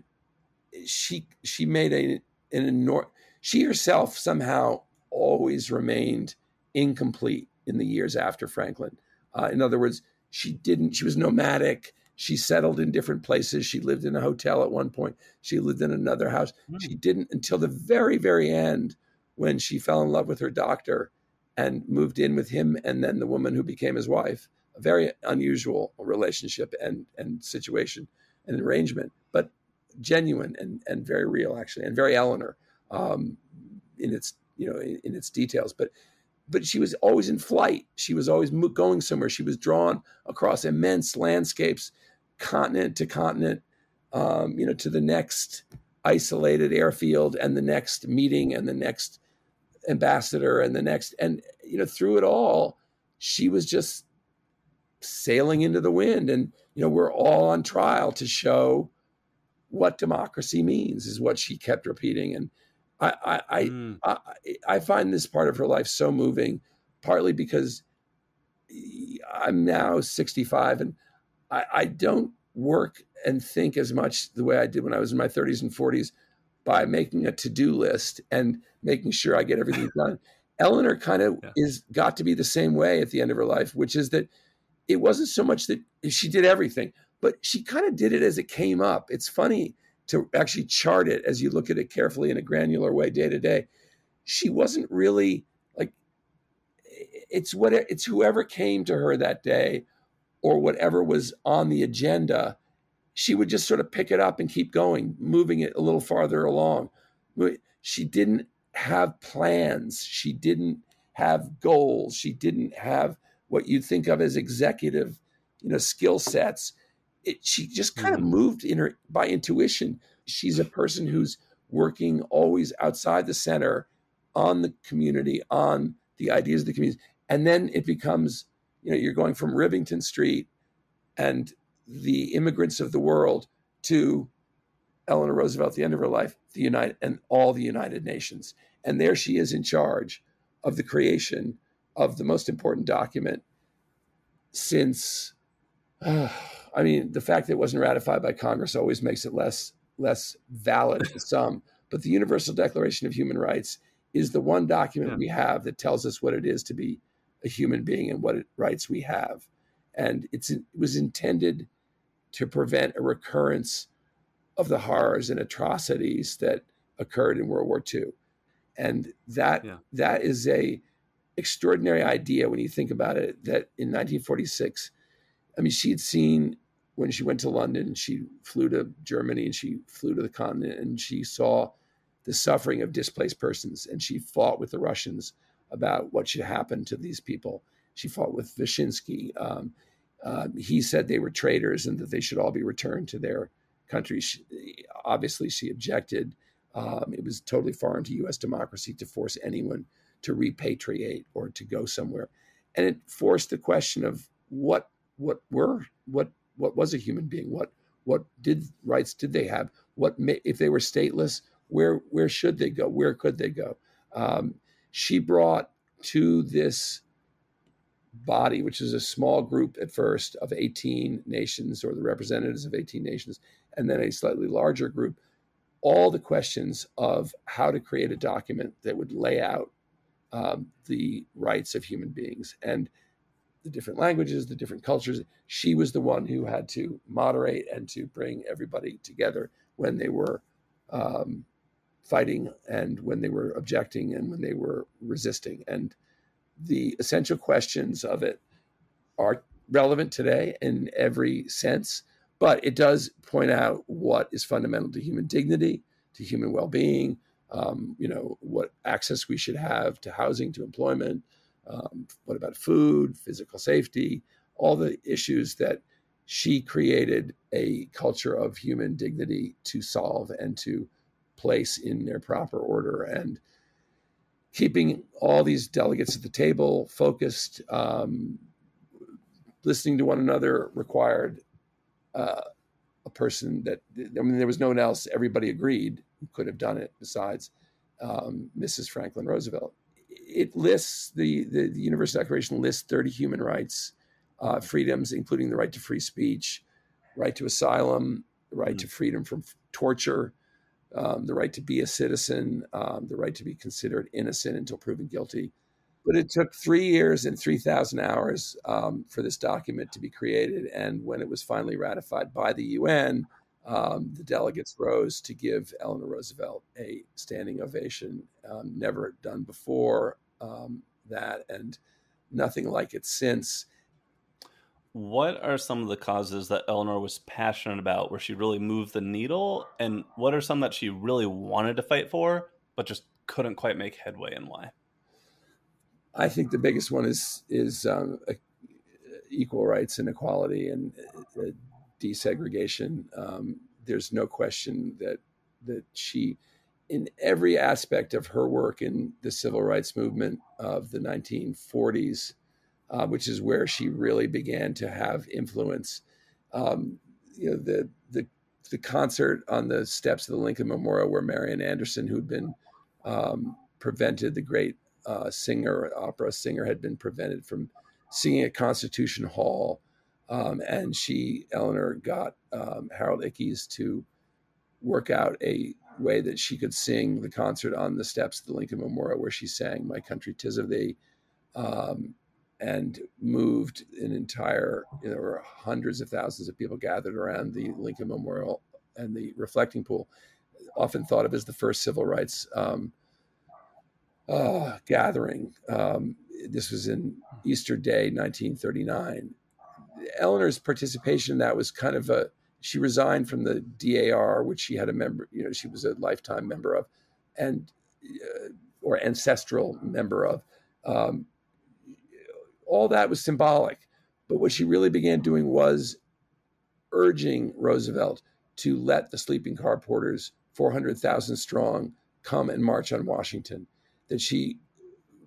she she made a an enormous. She herself somehow always remained incomplete in the years after Franklin. Uh, in other words, she didn't. She was nomadic. She settled in different places. She lived in a hotel at one point. She lived in another house. Mm. She didn't until the very, very end when she fell in love with her doctor and moved in with him and then the woman who became his wife. A very unusual relationship and and situation and arrangement. Genuine and, and very real, actually, and very Eleanor um, in its you know in, in, its details. But but she was always in flight. She was always going somewhere. She was drawn across immense landscapes, continent to continent, um, you know, to the next isolated airfield and the next meeting and the next ambassador and the next and you know through it all she was just sailing into the wind and you know we're all on trial to show what democracy means is what she kept repeating and I I, I, mm. I, I find this part of her life so moving partly because i'm now 65 and I, I don't work and think as much the way i did when i was in my 30s and 40s by making a to-do list and making sure i get everything (laughs) done eleanor kind of yeah. is got to be the same way at the end of her life which is that it wasn't so much that she did everything but she kind of did it as it came up. It's funny to actually chart it as you look at it carefully in a granular way day to day. She wasn't really like it's what it's whoever came to her that day or whatever was on the agenda. She would just sort of pick it up and keep going, moving it a little farther along. She didn't have plans. She didn't have goals. She didn't have what you'd think of as executive, you know, skill sets it, she just kind of mm. moved in her by intuition. She's a person who's working always outside the center on the community, on the ideas of the community. And then it becomes, you know, you're going from Rivington Street and the immigrants of the world to Eleanor Roosevelt at the end of her life, the United and all the United Nations. And there she is in charge of the creation of the most important document since uh, (sighs) I mean, the fact that it wasn't ratified by Congress always makes it less less valid to some. But the Universal Declaration of Human Rights is the one document yeah. we have that tells us what it is to be a human being and what rights we have. And it was intended to prevent a recurrence of the horrors and atrocities that occurred in World War II. And that yeah. that is a extraordinary idea when you think about it. That in 1946, I mean, she'd seen when she went to London she flew to Germany and she flew to the continent and she saw the suffering of displaced persons and she fought with the Russians about what should happen to these people. She fought with Vyshinsky. Um, uh, he said they were traitors and that they should all be returned to their countries. She, obviously, she objected. Um, it was totally foreign to U.S. democracy to force anyone to repatriate or to go somewhere, and it forced the question of what what were what what was a human being? What what did rights did they have? What if they were stateless? Where where should they go? Where could they go? Um, she brought to this body, which is a small group at first of 18 nations or the representatives of 18 nations, and then a slightly larger group, all the questions of how to create a document that would lay out um, the rights of human beings and the different languages, the different cultures. She was the one who had to moderate and to bring everybody together when they were um, fighting and when they were objecting and when they were resisting. And the essential questions of it are relevant today in every sense, but it does point out what is fundamental to human dignity, to human well-being. Um, you know what access we should have to housing, to employment. Um, what about food, physical safety, all the issues that she created a culture of human dignity to solve and to place in their proper order. And keeping all these delegates at the table focused, um, listening to one another required uh, a person that, I mean, there was no one else, everybody agreed who could have done it besides um, Mrs. Franklin Roosevelt. It lists, the, the, the Universal Declaration lists 30 human rights, uh, freedoms, including the right to free speech, right to asylum, the right mm-hmm. to freedom from torture, um, the right to be a citizen, um, the right to be considered innocent until proven guilty. But it took three years and 3,000 hours um, for this document to be created. And when it was finally ratified by the UN, um, the delegates rose to give Eleanor Roosevelt a standing ovation, um, never done before um, that, and nothing like it since what are some of the causes that Eleanor was passionate about where she really moved the needle? And what are some that she really wanted to fight for, but just couldn't quite make headway and why? I think the biggest one is is um, equal rights and equality and uh, desegregation. Um, there's no question that that she, in every aspect of her work in the civil rights movement of the 1940s, uh, which is where she really began to have influence. Um, you know, the the the concert on the steps of the Lincoln Memorial, where Marian Anderson, who'd been um, prevented, the great uh, singer, opera singer, had been prevented from singing at Constitution Hall, um, and she, Eleanor, got um, Harold Ickes to work out a way that she could sing the concert on the steps of the Lincoln Memorial, where she sang "My Country, Tis of Thee." Um, and moved an entire, you know, there were hundreds of thousands of people gathered around the Lincoln Memorial and the reflecting pool, often thought of as the first civil rights um, uh, gathering. Um, this was in Easter Day, 1939. Eleanor's participation in that was kind of a, she resigned from the DAR, which she had a member, you know, she was a lifetime member of, and, uh, or ancestral member of. Um, all that was symbolic. But what she really began doing was urging Roosevelt to let the sleeping car porters, 400,000 strong, come and march on Washington. That she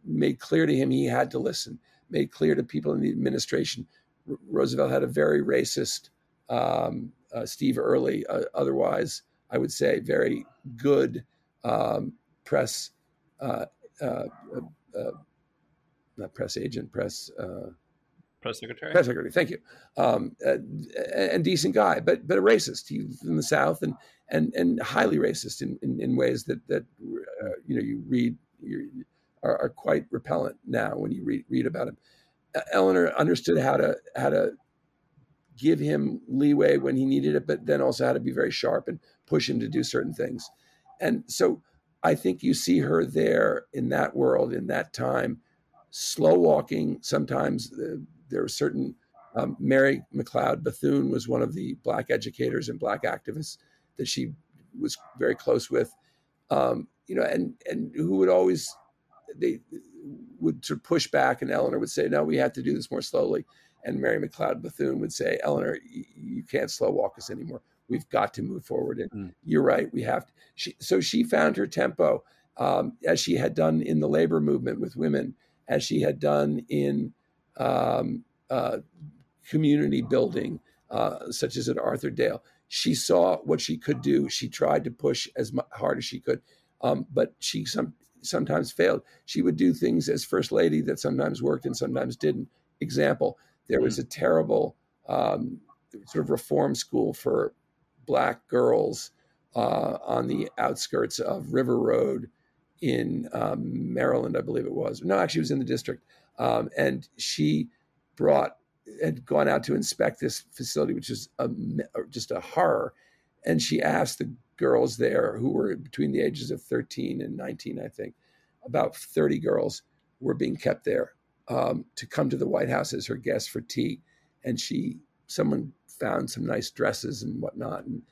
made clear to him he had to listen, made clear to people in the administration. R- Roosevelt had a very racist um, uh, Steve Early, uh, otherwise, I would say, very good um, press uh, uh, uh not press agent, press uh, press secretary. Press secretary. Thank you. Um, uh, and decent guy, but but a racist. He's in the South and and and highly racist in, in, in ways that that uh, you know you read you are, are, quite repellent now when you read read about him. Eleanor understood how to how to give him leeway when he needed it, but then also how to be very sharp and push him to do certain things. And so I think you see her there in that world in that time slow walking. Sometimes uh, there are certain. Um, Mary McLeod Bethune was one of the black educators and black activists that she was very close with. Um, you know, and and who would always they would sort of push back, and Eleanor would say, "No, we have to do this more slowly." And Mary McLeod Bethune would say, "Eleanor, you, can't slow walk us anymore. We've got to move forward." And mm. you're right, we have to. She, so she found her tempo, um, as she had done in the labor movement with women as she had done in um, uh, community building, uh, such as at Arthurdale. She saw what she could do. She tried to push as hard as she could, um, but she some sometimes failed. She would do things as first lady that sometimes worked and sometimes didn't. Example: there was a terrible um, sort of reform school for black girls uh, on the outskirts of River Road in um, Maryland, I believe it was. No, actually, it was in the district. Um, and she brought had gone out to inspect this facility, which is a, just a horror. And she asked the girls there, who were between the ages of 13 and 19, I think, about 30 girls were being kept there um, to come to the White House as her guests for tea. And she, someone found some nice dresses and whatnot, and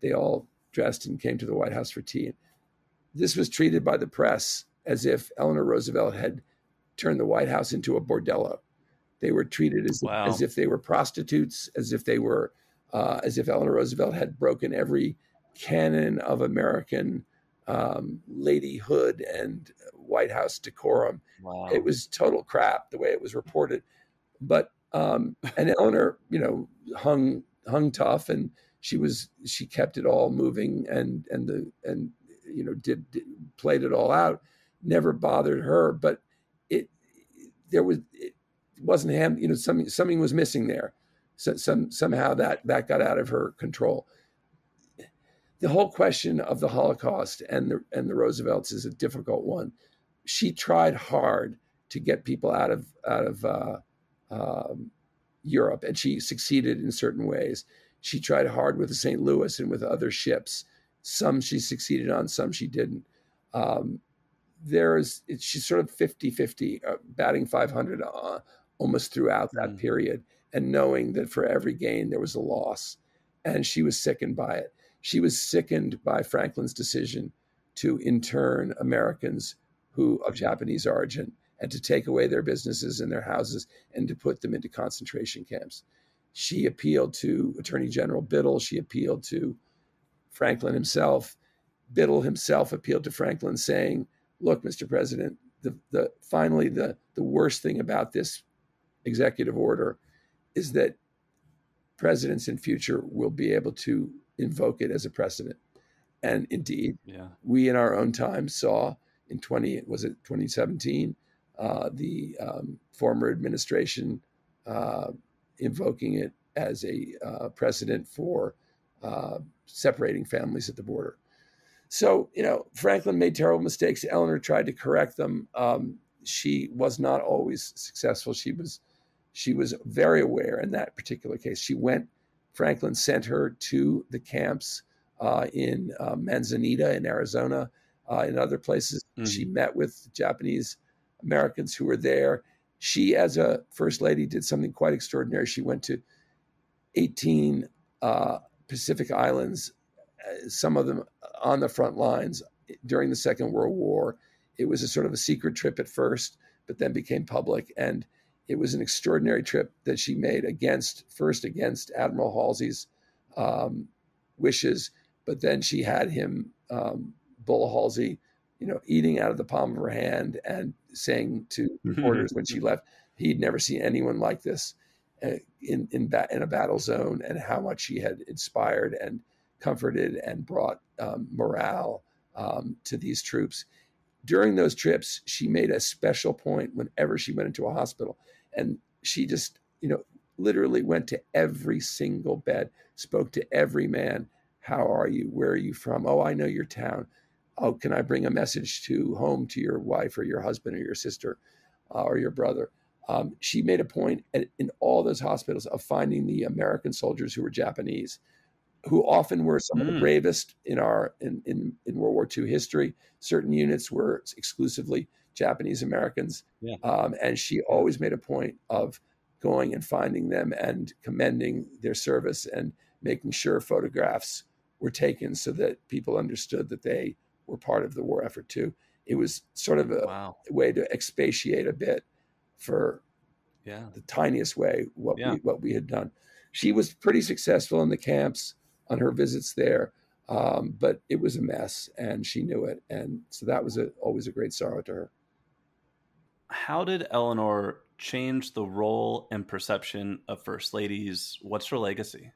they all dressed and came to the White House for tea. This was treated by the press as if Eleanor Roosevelt had turned the White House into a bordello. They were treated as, wow. as if they were prostitutes, as if they were, uh, as if Eleanor Roosevelt had broken every canon of American um, ladyhood and White House decorum. Wow. It was total crap the way it was reported. But um, and Eleanor, you know, hung hung tough, and she was she kept it all moving, and and the and you know did, did played it all out. Never bothered her, but it there was it wasn't him. You know, something something was missing there. So some somehow that that got out of her control. The whole question of the Holocaust and the and the Roosevelts is a difficult one. She tried hard to get people out of out of uh, um, Europe, and she succeeded in certain ways. She tried hard with the St. Louis and with other ships. Some she succeeded on, some she didn't. Um, there's she's sort of 50 50, uh, batting 500 uh, almost throughout that mm. period, and knowing that for every gain there was a loss. And she was sickened by it. She was sickened by Franklin's decision to intern Americans who of Japanese origin and to take away their businesses and their houses and to put them into concentration camps. She appealed to Attorney General Biddle. She appealed to Franklin himself. Biddle himself appealed to Franklin, saying, "Look, Mr. President, the, the finally the the worst thing about this executive order is that presidents in future will be able to invoke it as a precedent." And indeed, yeah. we in our own time saw in 20 was it 2017 uh, the um, former administration uh, invoking it as a uh, precedent for uh, separating families at the border. So, you know, Franklin made terrible mistakes. Eleanor tried to correct them. Um, she was not always successful. She was she was very aware in that particular case. She went. Franklin sent her to the camps uh, in uh, Manzanita in Arizona, uh, in other places. Mm-hmm. She met with Japanese Americans who were there. She, as a first lady, did something quite extraordinary. She went to 18 uh, Pacific islands, uh, some of them on the front lines during the Second World War. It was a sort of a secret trip at first, but then became public. And it was an extraordinary trip that she made against, first against Admiral Halsey's um, wishes, but then she had him, um, Bulla Halsey, you know, eating out of the palm of her hand and saying to reporters when she left, he'd never seen anyone like this uh, in in, ba- in a battle zone, and how much he had inspired and comforted and brought um, morale um, to these troops. During those trips, she made a special point whenever she went into a hospital, and she just, you know, literally went to every single bed, spoke to every man. How are you? Where are you from? Oh, I know your town oh, can I bring a message to home to your wife or your husband or your sister uh, or your brother? Um, she made a point at, in all those hospitals of finding the American soldiers who were Japanese, who often were some mm. of the hmm. bravest in our in, in, in World War II history. Certain units were exclusively Japanese Americans, yeah. um, and she always made a point of going and finding them and commending their service and making sure photographs were taken so that people understood that they were part of the war effort too. It was sort of a wow. way to expatiate a bit for yeah. the tiniest way what yeah. we what we had done. She was pretty successful in the camps on her visits there, um, but it was a mess, and she knew it, and so that was a, always a great sorrow to her. How did Eleanor change the role and perception of first ladies? What's her legacy?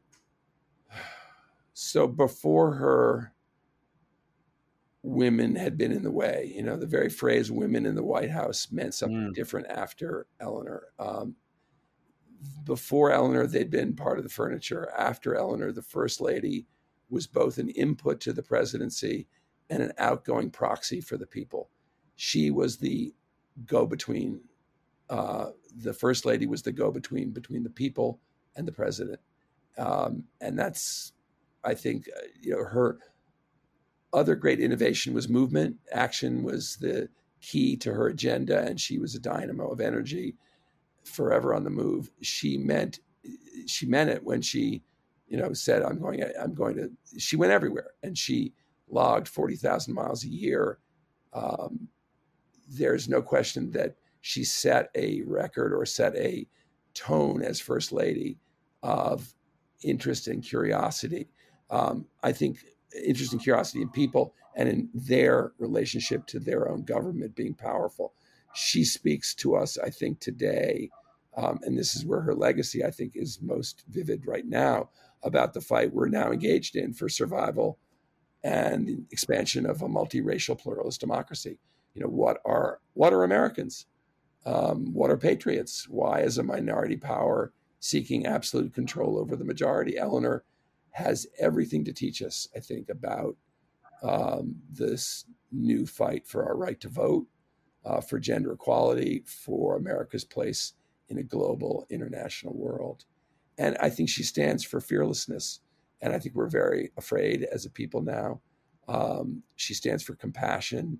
So before her, women had been in the way. You know, the very phrase "women in the White House" meant something mm. different after Eleanor. Um, before Eleanor, they'd been part of the furniture. After Eleanor, the first lady was both an input to the presidency and an outgoing proxy for the people. She was the go between. Uh, the first lady was the go between between the people and the president. Um, and that's, I think, uh, you know, her other great innovation was movement. Action was the key to her agenda, and she was a dynamo of energy, forever on the move. She meant she meant it when she, you know, said, "I'm going. I'm going to." She went everywhere, and she logged forty thousand miles a year. Um, there's no question that she set a record or set a tone as first lady of interest and curiosity. Um, I think interest and curiosity in people and in their relationship to their own government being powerful. She speaks to us, I think, today, um, and this is where her legacy, I think, is most vivid right now about the fight we're now engaged in for survival and the expansion of a multiracial pluralist democracy. You know, what are what are Americans? Um, what are patriots? Why, as a minority power seeking absolute control over the majority, Eleanor has everything to teach us, I think, about um, this new fight for our right to vote, uh, for gender equality, for America's place in a global international world. And I think she stands for fearlessness. And I think we're very afraid as a people now. Um, she stands for compassion.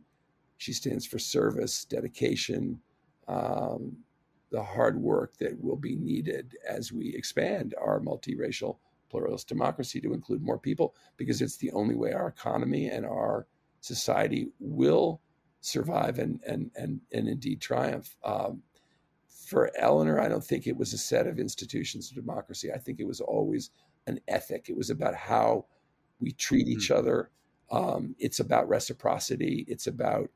She stands for service, dedication, um, the hard work that will be needed as we expand our multiracial pluralist democracy to include more people because it's the only way our economy and our society will survive and and and, and indeed triumph. Um, for Eleanor, I don't think it was a set of institutions of democracy. I think it was always an ethic. It was about how we treat each mm-hmm. other. Um, it's about reciprocity. It's about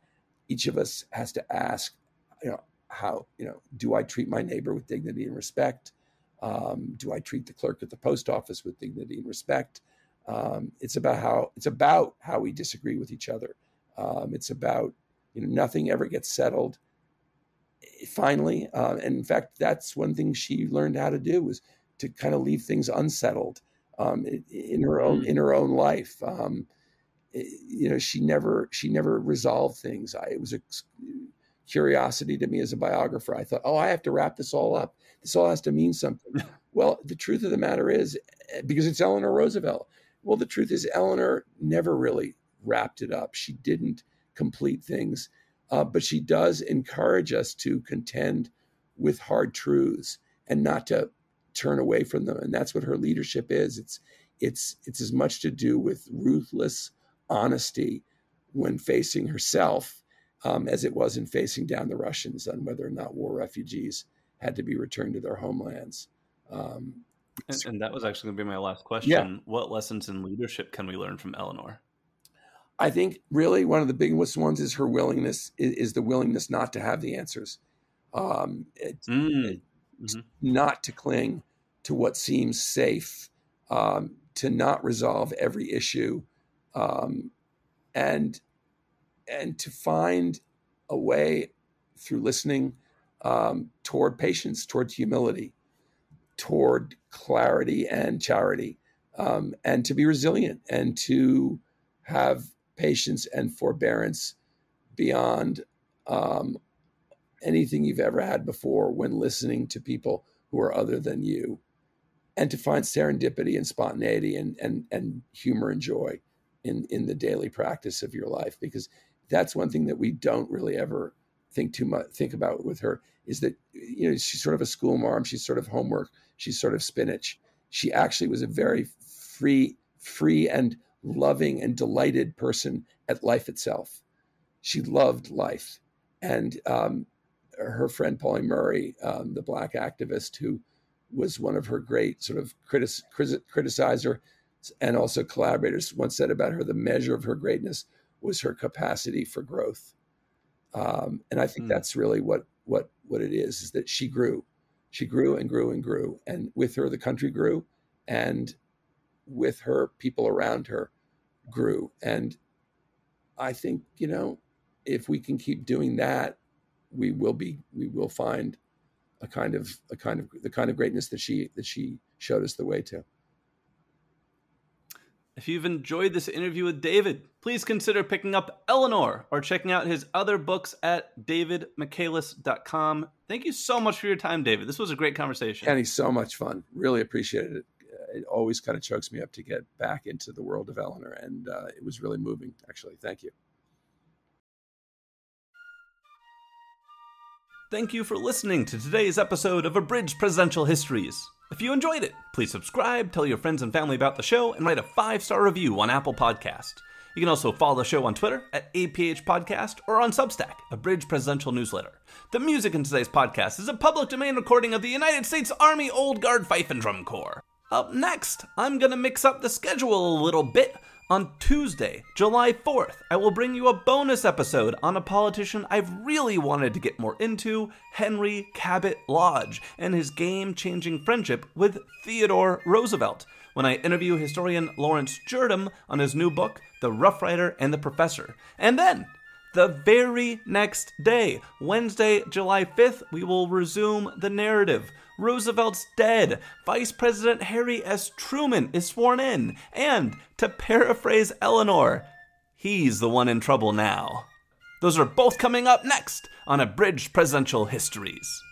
each of us has to ask, you know, how you know, do I treat my neighbor with dignity and respect? Um, do I treat the clerk at the post office with dignity and respect? Um, it's about how it's about how we disagree with each other. Um, it's about you know nothing ever gets settled. Finally, uh, and in fact, that's one thing she learned how to do was to kind of leave things unsettled um, in, her own in her own life. Um, you know, she never she never resolved things. I, it was a curiosity to me as a biographer. I thought, oh, I have to wrap this all up. This all has to mean something. (laughs) well, the truth of the matter is, eh, because it's Eleanor Roosevelt. Well, the truth is, Eleanor never really wrapped it up. She didn't complete things, uh, but she does encourage us to contend with hard truths and not to turn away from them. And that's what her leadership is. It's it's it's as much to do with ruthless honesty when facing herself um, as it was in facing down the Russians on whether or not war refugees had to be returned to their homelands. Um, and, and, that was actually going to be my last question. Yeah. What lessons in leadership can we learn from Eleanor? I think really one of the biggest ones is her willingness is, is the willingness not to have the answers, um, it, mm. it, mm-hmm. not to cling to what seems safe, um, to not resolve every issue, um, and and to find a way through listening um, toward patience, toward humility, toward clarity and charity, um, and to be resilient and to have patience and forbearance beyond um, anything you've ever had before when listening to people who are other than you, and to find serendipity and spontaneity and and and humor and joy in in the daily practice of your life because that's one thing that we don't really ever think too much think about with her is that you know she's sort of a school mom she's sort of homework she's sort of spinach. She actually was a very free free and loving and delighted person at life itself. She loved life. And um, her friend Pauli Murray um, the black activist who was one of her great sort of critic, criticizer and also collaborators once said about her the measure of her greatness was her capacity for growth. Um, and I think mm. that's really what what what it is: is that she grew, she grew and grew and grew, and with her the country grew, and with her people around her grew. And I think you know if we can keep doing that, we will be we will find a kind of a kind of the kind of greatness that she that she showed us the way to. If you've enjoyed this interview with David, please consider picking up Eleanor or checking out his other books at davidmichaelis.com. Thank you so much for your time, David. This was a great conversation. Kenny, so much fun. Really appreciated it. It always kind of chokes me up to get back into the world of Eleanor, and uh, it was really moving, actually. Thank you. Thank you for listening to today's episode of Abridged Presidential Histories. If you enjoyed it, please subscribe, tell your friends and family about the show, and write a five star review on Apple Podcast. You can also follow the show on Twitter at APH Podcast or on Substack, Abridged Presidential Newsletter. The music in today's podcast is a public domain recording of the United States Army Old Guard Fife and Drum Corps. Up next, I'm to mix up the schedule a little bit on Tuesday, July 4th, I will bring you a bonus episode on a politician I've really wanted to get more into, Henry Cabot Lodge, and his game changing friendship with Theodore Roosevelt, when I interview historian Laurence Jurdem on his new book, The Rough Rider and the Professor. And then, the very next day, Wednesday, July 5th, we will resume the narrative. Roosevelt's dead. Vice President Harry S. Truman is sworn in. And, to paraphrase Eleanor, he's the one in trouble now. Those are both coming up next on Abridged Presidential Histories.